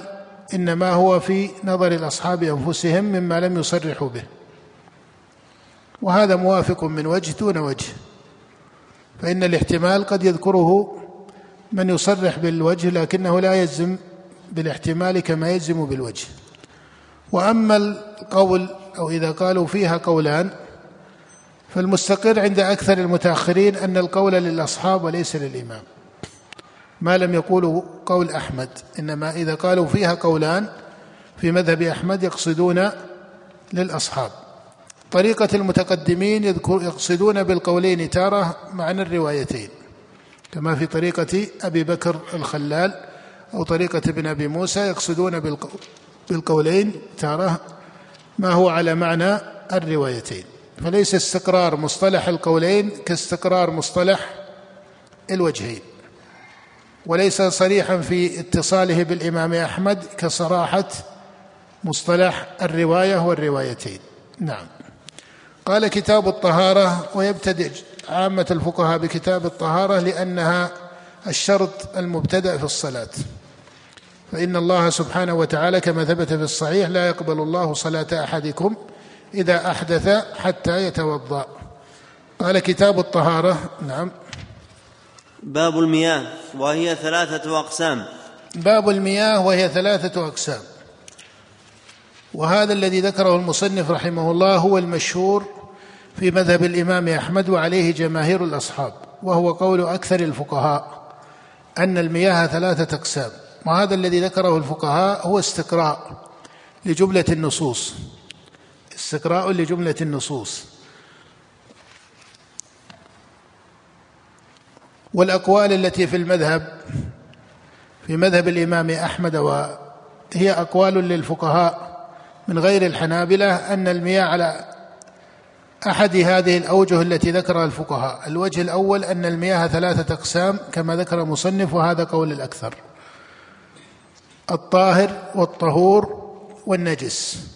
إنما هو في نظر الأصحاب أنفسهم مما لم يصرحوا به. وهذا موافق من وجه دون وجه. فإن الاحتمال قد يذكره من يصرح بالوجه لكنه لا يجزم بالاحتمال كما يجزم بالوجه. وأما القول أو إذا قالوا فيها قولان فالمستقر عند أكثر المتأخرين أن القول للأصحاب وليس للإمام. ما لم يقولوا قول أحمد إنما إذا قالوا فيها قولان في مذهب أحمد يقصدون للأصحاب. طريقة المتقدمين يقصدون بالقولين تارة معنى الروايتين كما في طريقة أبي بكر الخلال أو طريقة ابن أبي موسى يقصدون بالقولين تارة ما هو على معنى الروايتين. فليس استقرار مصطلح القولين كاستقرار مصطلح الوجهين. وليس صريحا في اتصاله بالإمام أحمد كصراحة مصطلح الرواية والروايتين. نعم. قال كتاب الطهارة ويبتدئ عامة الفقهاء بكتاب الطهارة لأنها الشرط المبتدأ في الصلاة. فإن الله سبحانه وتعالى كما ثبت في الصحيح لا يقبل الله صلاة أحدكم إذا أحدث حتى يتوضأ. قال كتاب الطهارة نعم باب المياه وهي ثلاثة أقسام. باب المياه وهي ثلاثة أقسام. وهذا الذي ذكره المصنف رحمه الله هو المشهور في مذهب الإمام أحمد وعليه جماهير الأصحاب وهو قول أكثر الفقهاء أن المياه ثلاثة أقسام. وهذا الذي ذكره الفقهاء هو استقراء لجملة النصوص. استقراء لجملة النصوص. والأقوال التي في المذهب في مذهب الإمام أحمد وهي أقوال للفقهاء من غير الحنابلة أن المياه على أحد هذه الأوجه التي ذكرها الفقهاء. الوجه الأول أن المياه ثلاثة أقسام كما ذكر المصنف وهذا قول الأكثر. الطاهر والطهور والنجس.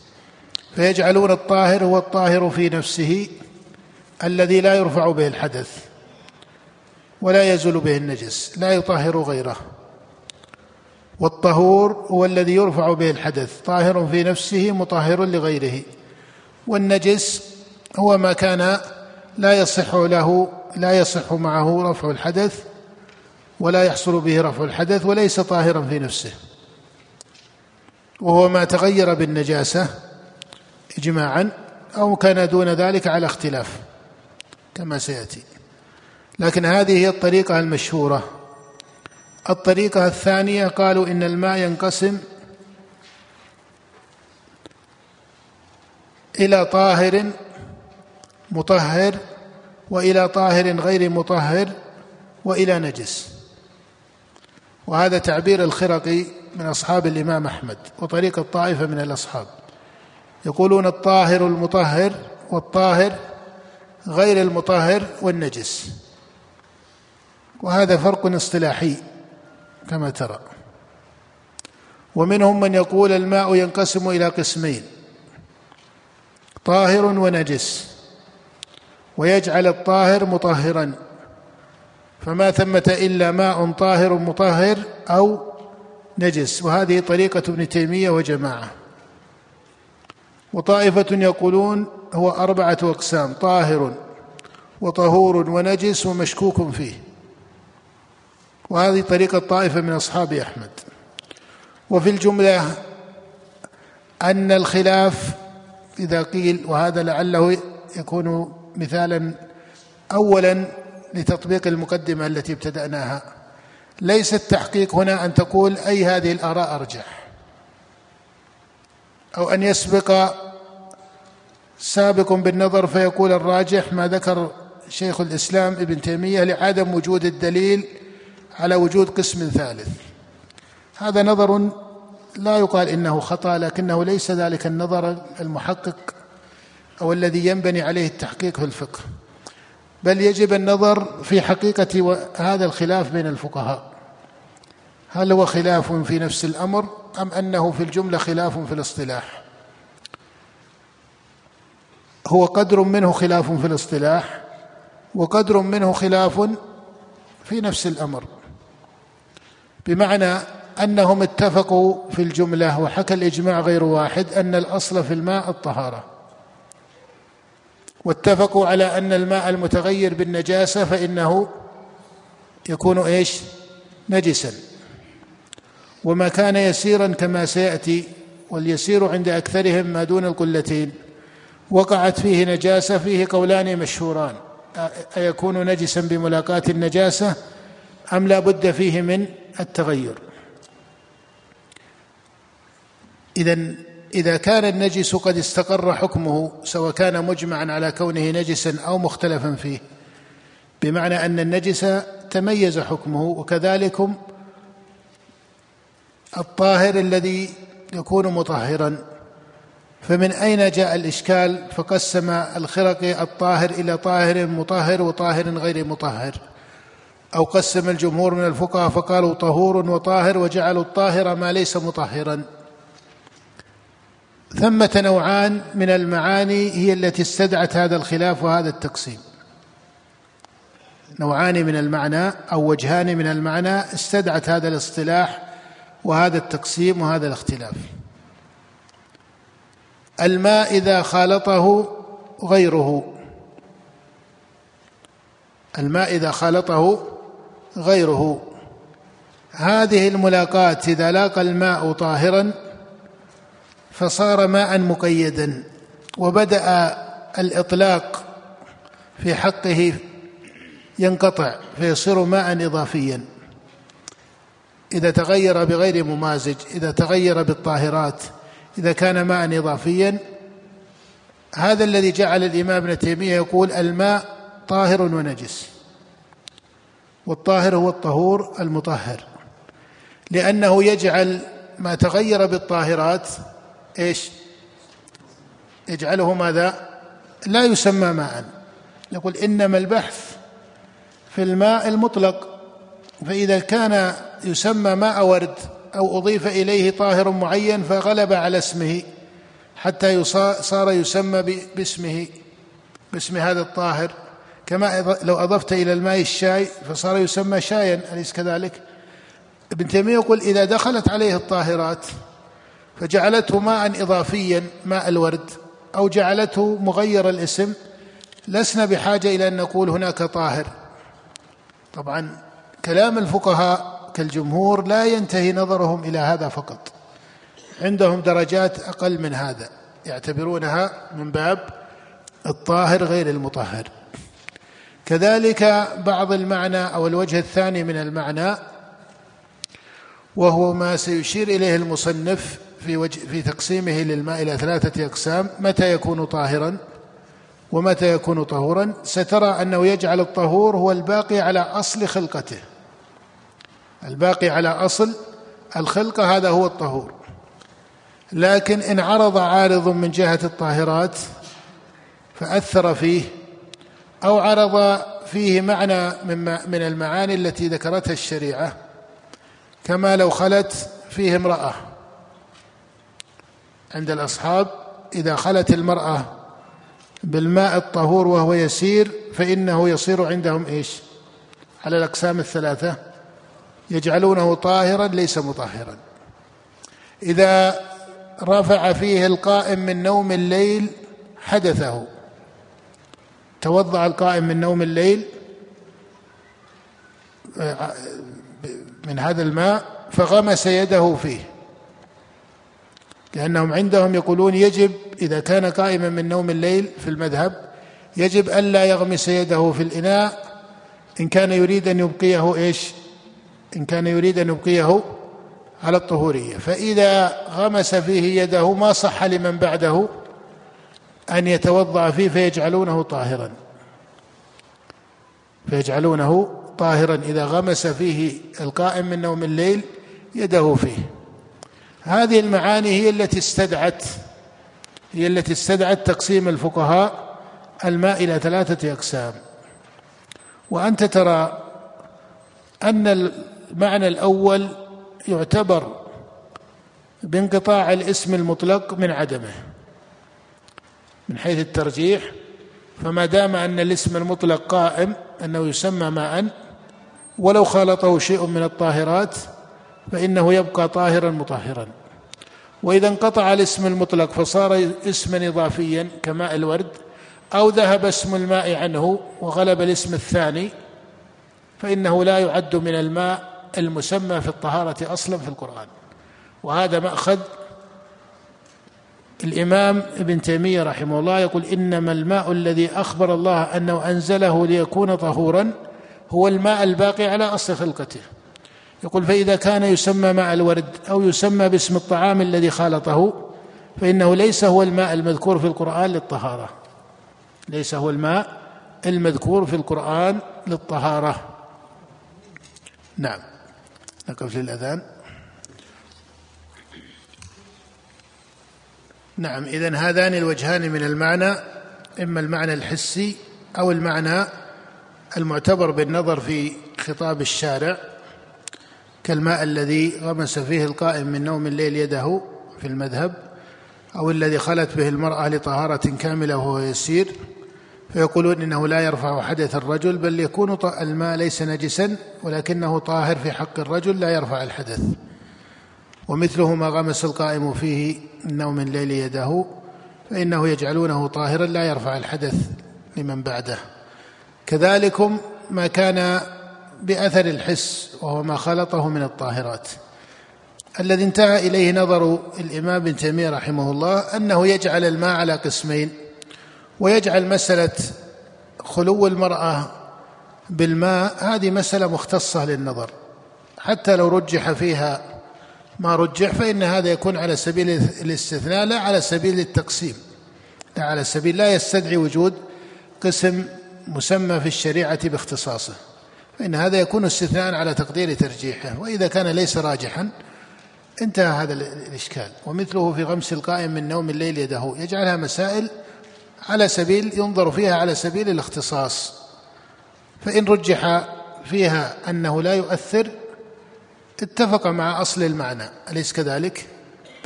فيجعلون الطاهر هو الطاهر في نفسه الذي لا يرفع به الحدث. ولا يزول به النجس لا يطهر غيره. والطهور هو الذي يرفع به الحدث طاهر في نفسه مطهر لغيره. والنجس هو ما كان لا يصح له لا يصح معه رفع الحدث ولا يحصل به رفع الحدث وليس طاهرا في نفسه. وهو ما تغير بالنجاسة إجماعا أو كان دون ذلك على اختلاف كما سيأتي. لكن هذه هي الطريقة المشهورة. الطريقة الثانية قالوا إن الماء ينقسم إلى طاهر مطهر وإلى طاهر غير مطهر وإلى نجس. وهذا تعبير الخرقي من أصحاب الإمام أحمد وطريق الطائفة من الأصحاب. يقولون الطاهر المطهر والطاهر غير المطهر والنجس. وهذا فرق اصطلاحي كما ترى. ومنهم من يقول الماء ينقسم إلى قسمين طاهر ونجس ويجعل الطاهر مطهرا. فما ثمة إلا ماء طاهر مطهر أو نجس. وهذه طريقة ابن تيمية وجماعة. وطائفة يقولون هو أربعة أقسام طاهر وطهور ونجس ومشكوك فيه. وهذه طريقة طائفة من أصحاب أحمد. وفي الجملة أن الخلاف إذا قيل وهذا لعله يكون مثالا أولا لتطبيق المقدمة التي ابتدأناها. ليس التحقيق هنا أن تقول أي هذه الآراء أرجح. أو أن يسبق سابق بالنظر فيقول الراجح ما ذكر شيخ الإسلام ابن تيمية لعدم وجود الدليل على وجود قسم ثالث. هذا نظر لا يقال إنه خطأ لكنه ليس ذلك النظر المحقق أو الذي ينبني عليه التحقيق في الفقه. بل يجب النظر في حقيقة هذا الخلاف بين الفقهاء. هل هو خلاف في نفس الأمر أم أنه في الجملة خلاف في الاصطلاح؟ هو قدر منه خلاف في الاصطلاح وقدر منه خلاف في نفس الأمر. بمعنى أنهم اتفقوا في الجملة وحكى الإجماع غير واحد أن الأصل في الماء الطهارة. واتفقوا على أن الماء المتغير بالنجاسة فإنه يكون إيش؟ نجسا. وما كان يسيرا كما سيأتي واليسير عند أكثرهم ما دون القلتين. وقعت فيه نجاسة فيه قولان مشهوران. أيكون نجسا بملاقاة النجاسة أم لا بد فيه من التغير. اذا إذا كان النجس قد استقر حكمه سواء كان مجمعا على كونه نجسا أو مختلفا فيه بمعنى أن النجس تميز حكمه وكذلكم الطاهر الذي يكون مطهرا. فمن أين جاء الإشكال؟ فقسم الخرقي الطاهر إلى طاهر مطهر وطاهر غير مطهر. أو قسم الجمهور من الفقهاء فقالوا طهور وطاهر وجعلوا الطاهر ما ليس مطهرا. ثمة نوعان من المعاني هي التي استدعت هذا الخلاف وهذا التقسيم. نوعان من المعنى أو وجهان من المعنى استدعت هذا الاصطلاح وهذا التقسيم وهذا الاختلاف. الماء إذا خالطه غيره. الماء إذا خالطه غيره. هذه الملاقاة إذا لاقى الماء طاهرا فصار ماء مقيدا وبدأ الإطلاق في حقه ينقطع فيصير ماء اضافيا. إذا تغير بغير ممازج إذا تغير بالطاهرات إذا كان ماء اضافيا. هذا الذي جعل الإمام ابن تيمية يقول الماء طاهر ونجس. والطاهر هو الطهور المطهر. لأنه يجعل ما تغير بالطاهرات إيش؟ يجعله ماذا؟ لا يسمى ماء. نقول إنما البحث في الماء المطلق فإذا كان يسمى ماء ورد أو أضيف إليه طاهر معين فغلب على اسمه حتى صار يسمى باسمه باسم هذا الطاهر. كما لو أضفت إلى الماء الشاي فصار يسمى شايا أليس كذلك؟ ابن تيمية يقول إذا دخلت عليه الطاهرات فجعلته ماء اضافيا ماء الورد أو جعلته مغير الاسم لسنا بحاجة إلى أن نقول هناك طاهر. طبعا كلام الفقهاء كالجمهور لا ينتهي نظرهم إلى هذا فقط. عندهم درجات أقل من هذا يعتبرونها من باب الطاهر غير المطهر. كذلك بعض المعنى أو الوجه الثاني من المعنى وهو ما سيشير إليه المصنف في وجه في تقسيمه للماء إلى ثلاثة أقسام متى يكون طاهرا ومتى يكون طهورا. سترى أنه يجعل الطهور هو الباقي على أصل خلقته. الباقي على أصل الخلقه هذا هو الطهور. لكن إن عرض عارض من جهة الطاهرات فأثر فيه أو عرض فيه معنى من المعاني التي ذكرتها الشريعة كما لو خلت فيه امرأة. عند الأصحاب إذا خلت المرأة بالماء الطهور وهو يسير فإنه يصير عندهم إيش؟ على الأقسام الثلاثة. يجعلونه طاهرا ليس مطهرا. إذا رفع فيه القائم من نوم الليل حدثه. توضع القائم من نوم الليل من هذا الماء فغمس يده فيه. لأنهم عندهم يقولون يجب إذا كان قائما من نوم الليل في المذهب يجب ألا يغمس يده في الإناء إن كان يريد أن يبقيه إيش؟ إن كان يريد أن يبقيه على الطهورية. فإذا غمس فيه يده ما صح لمن بعده؟ أن يتوضأ فيه فيجعلونه طاهرا. فيجعلونه طاهرا إذا غمس فيه القائم من نوم الليل يده فيه. هذه المعاني هي التي استدعت هي التي استدعت تقسيم الفقهاء الماء إلى ثلاثة أقسام. وأنت ترى أن المعنى الأول يعتبر بانقطاع الاسم المطلق من عدمه. من حيث الترجيح فما دام أن الاسم المطلق قائم أنه يسمى ماء ولو خالطه شيء من الطاهرات فإنه يبقى طاهرا مطهرا. وإذا انقطع الاسم المطلق فصار اسما اضافيا كماء الورد أو ذهب اسم الماء عنه وغلب الاسم الثاني فإنه لا يعد من الماء المسمى في الطهارة أصلا في القرآن. وهذا مأخذ الإمام ابن تيمية رحمه الله يقول إنما الماء الذي أخبر الله أنه أنزله ليكون طهورا هو الماء الباقي على أصل خلقته. يقول فإذا كان يسمى ماء الورد أو يسمى باسم الطعام الذي خالطه فإنه ليس هو الماء المذكور في القرآن للطهارة. ليس هو الماء المذكور في القرآن للطهارة. نعم. نقف للأذان. نعم اذا هذان الوجهان من المعنى إما المعنى الحسي أو المعنى المعتبر بالنظر في خطاب الشارع كالماء الذي غمس فيه القائم من نوم الليل يده في المذهب أو الذي خلت به المرأة لطهارة كاملة وهو يسير فيقولون إنه لا يرفع حدث الرجل بل يكون الماء ليس نجسا ولكنه طاهر في حق الرجل لا يرفع الحدث. ومثله ما غمس القائم فيه من نوم الليل يده فإنه يجعلونه طاهرا لا يرفع الحدث لمن بعده. كذلكم ما كان بأثر الحس وهو ما خلطه من الطاهرات. الذي انتهى إليه نظر الإمام ابن تيمية رحمه الله أنه يجعل الماء على قسمين ويجعل مسألة خلو المرأة بالماء هذه مسألة مختصة للنظر حتى لو رجح فيها ما رجح فإن هذا يكون على سبيل الاستثناء لا على سبيل التقسيم. لا على سبيل لا يستدعي وجود قسم مسمى في الشريعة باختصاصه. فإن هذا يكون استثناء على تقدير ترجيحه. وإذا كان ليس راجحا انتهى هذا الإشكال. ومثله في غمس القائم من نوم الليل يده. يجعلها مسائل على سبيل ينظر فيها على سبيل الاختصاص. فإن رجح فيها أنه لا يؤثر اتفق مع أصل المعنى أليس كذلك؟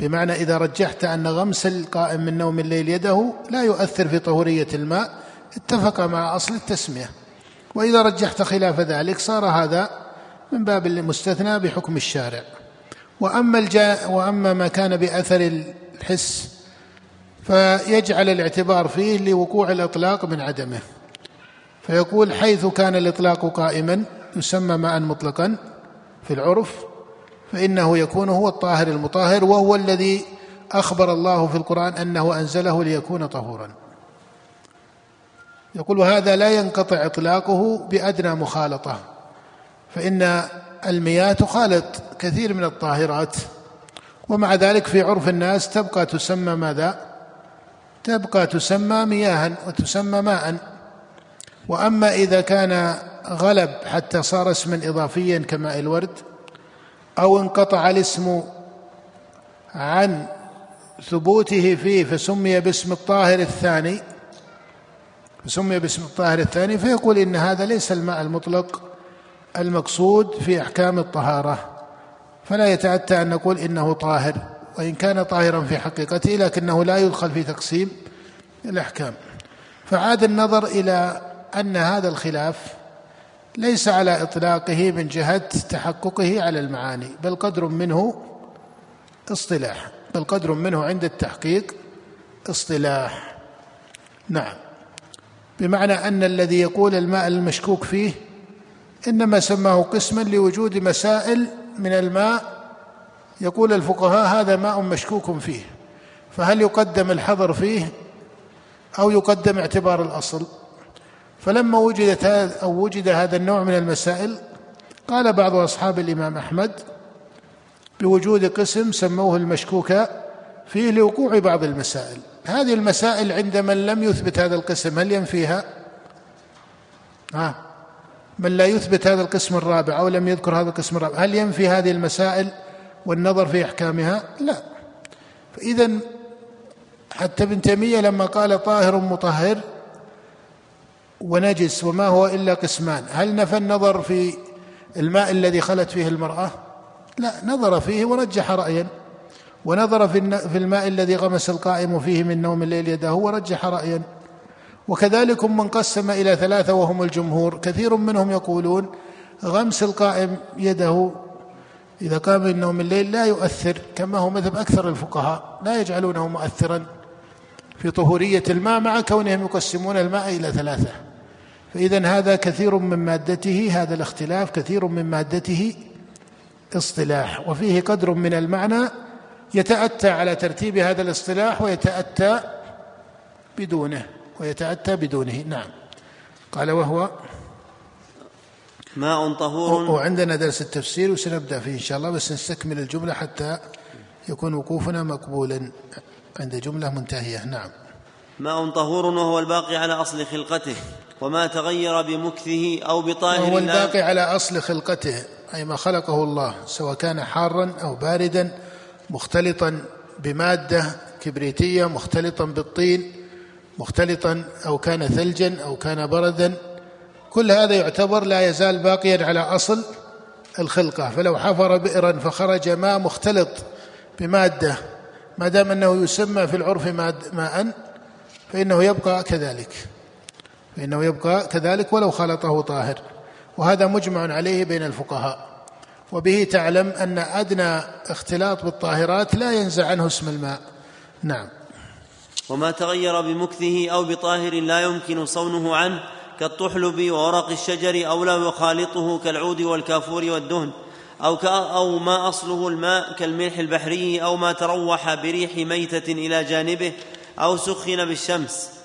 بمعنى إذا رجحت أن غمس القائم من نوم الليل يده لا يؤثر في طهورية الماء اتفق مع أصل التسمية. وإذا رجحت خلاف ذلك صار هذا من باب المستثنى بحكم الشارع. وأما الجاء وأما ما كان بأثر الحس فيجعل الاعتبار فيه لوقوع الإطلاق من عدمه. فيقول حيث كان الإطلاق قائما يسمى ماء مطلقا في العرف فإنه يكون هو الطاهر المطهر وهو الذي أخبر الله في القرآن أنه أنزله ليكون طهورا يقول وهذا لا ينقطع إطلاقه بأدنى مخالطة فإن المياه تخالط كثير من الطاهرات ومع ذلك في عرف الناس تبقى تسمى ماذا؟ تبقى تسمى مياها وتسمى ماء وأما إذا كان غلب حتى صار اسما إضافيا كماء الورد أو انقطع الاسم عن ثبوته فيه فسمي باسم الطاهر الثاني فسمي باسم الطاهر الثاني فيقول إن هذا ليس الماء المطلق المقصود في أحكام الطهارة. فلا يتأتى أن نقول إنه طاهر وإن كان طاهرا في حقيقته لكنه لا يدخل في تقسيم الأحكام. فعاد النظر إلى أن هذا الخلاف ليس على إطلاقه من جهة تحققه على المعاني بل قدر منه اصطلاح بل قدر منه عند التحقيق اصطلاح. نعم. بمعنى أن الذي يقول الماء المشكوك فيه إنما سماه قسما لوجود مسائل من الماء يقول الفقهاء هذا ماء مشكوك فيه فهل يقدم الحظر فيه أو يقدم اعتبار الأصل؟ فلما وجدت أو وجد هذا النوع من المسائل قال بعض أصحاب الإمام أحمد بوجود قسم سموه المشكوك فيه لوقوع بعض المسائل. هذه المسائل عند من لم يثبت هذا القسم هل ينفيها؟ ها؟ من لا يثبت هذا القسم الرابع أو لم يذكر هذا القسم الرابع هل ينفي هذه المسائل والنظر في أحكامها؟ لا. فاذا حتى ابن تيمية لما قال طاهر مطهر ونجس وما هو إلا قسمان. هل نفى النظر في الماء الذي خلت فيه المرأة؟ لا نظر فيه ورجح رأيا. ونظر في الماء الذي غمس القائم فيه من نوم الليل يده ورجح رأيا. وكذلك من قسم إلى ثلاثة وهم الجمهور. كثير منهم يقولون غمس القائم يده إذا قام من نوم الليل لا يؤثر كما هو مذهب أكثر الفقهاء. لا يجعلونه مؤثرا في طهورية الماء مع كونهم يقسمون الماء إلى ثلاثة. فإذا هذا كثير من مادته هذا الاختلاف كثير من مادته اصطلاح. وفيه قدر من المعنى يتأتى على ترتيب هذا الاصطلاح ويتأتى بدونه ويتأتى بدونه. نعم. قال وهو ماء طهور. وعندنا درس التفسير وسنبدأ فيه إن شاء الله بس نستكمل الجملة حتى يكون وقوفنا مقبولا عند جملة منتهية. نعم. ماء طهور وهو الباقي على أصل خلقته. وما تغير بمكثه أو بطاهر وهو الباقي على أصل خلقته أي ما خلقه الله سواء كان حارا أو باردا مختلطا بمادة كبريتية مختلطا بالطين مختلطا أو كان ثلجا أو كان بردا. كل هذا يعتبر لا يزال باقيا على أصل الخلقة. فلو حفر بئرا فخرج ماء مختلط بمادة ما دام أنه يسمى في العرف ماء فإنه يبقى كذلك. فإنه يبقى كذلك ولو خلطه طاهر. وهذا مجمع عليه بين الفقهاء. وبه تعلم أن أدنى اختلاط بالطاهرات لا ينزع عنه اسم الماء. نعم. وما تغير بمكثه أو بطاهر لا يمكن صونه عنه كالطحلب وورق الشجر أو لا يخالطه كالعود والكافور والدهن أو, أو ما أصله الماء كالملح البحري أو ما تروح بريح ميتة إلى جانبه أو سخن بالشمس.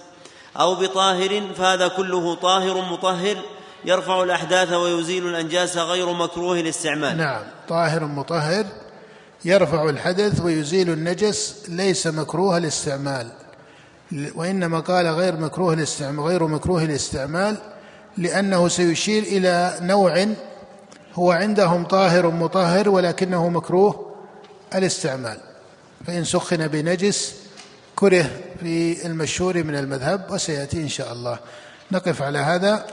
أو بطاهر فهذا كله طاهر مطهر يرفع الأحداث ويزيل الأنجاس غير مكروه الاستعمال نعم طاهر مطهر يرفع الحدث ويزيل النجس ليس مكروه الاستعمال وإنما قال غير مكروه الاستعمال غير مكروه الاستعمال لأنه سيشير إلى نوع هو عندهم طاهر مطهر ولكنه مكروه الاستعمال. فإن سخن بنجس كره في المشهور من المذهب وسيأتي إن شاء الله. نقف على هذا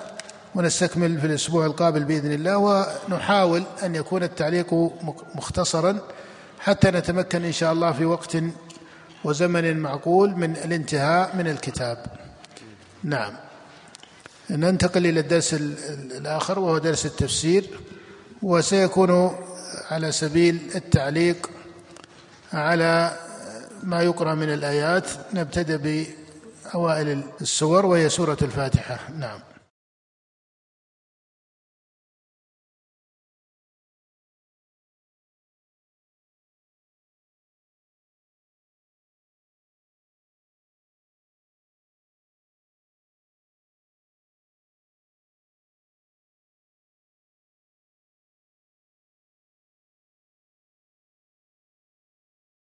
ونستكمل في الأسبوع القابل بإذن الله ونحاول أن يكون التعليق مختصرا حتى نتمكن إن شاء الله في وقت وزمن معقول من الانتهاء من الكتاب. نعم. ننتقل إلى الدرس الآخر وهو درس التفسير وسيكون على سبيل التعليق على ما يقرأ من الآيات نبتدأ بأوائل السور وهي سورة الفاتحة. نعم.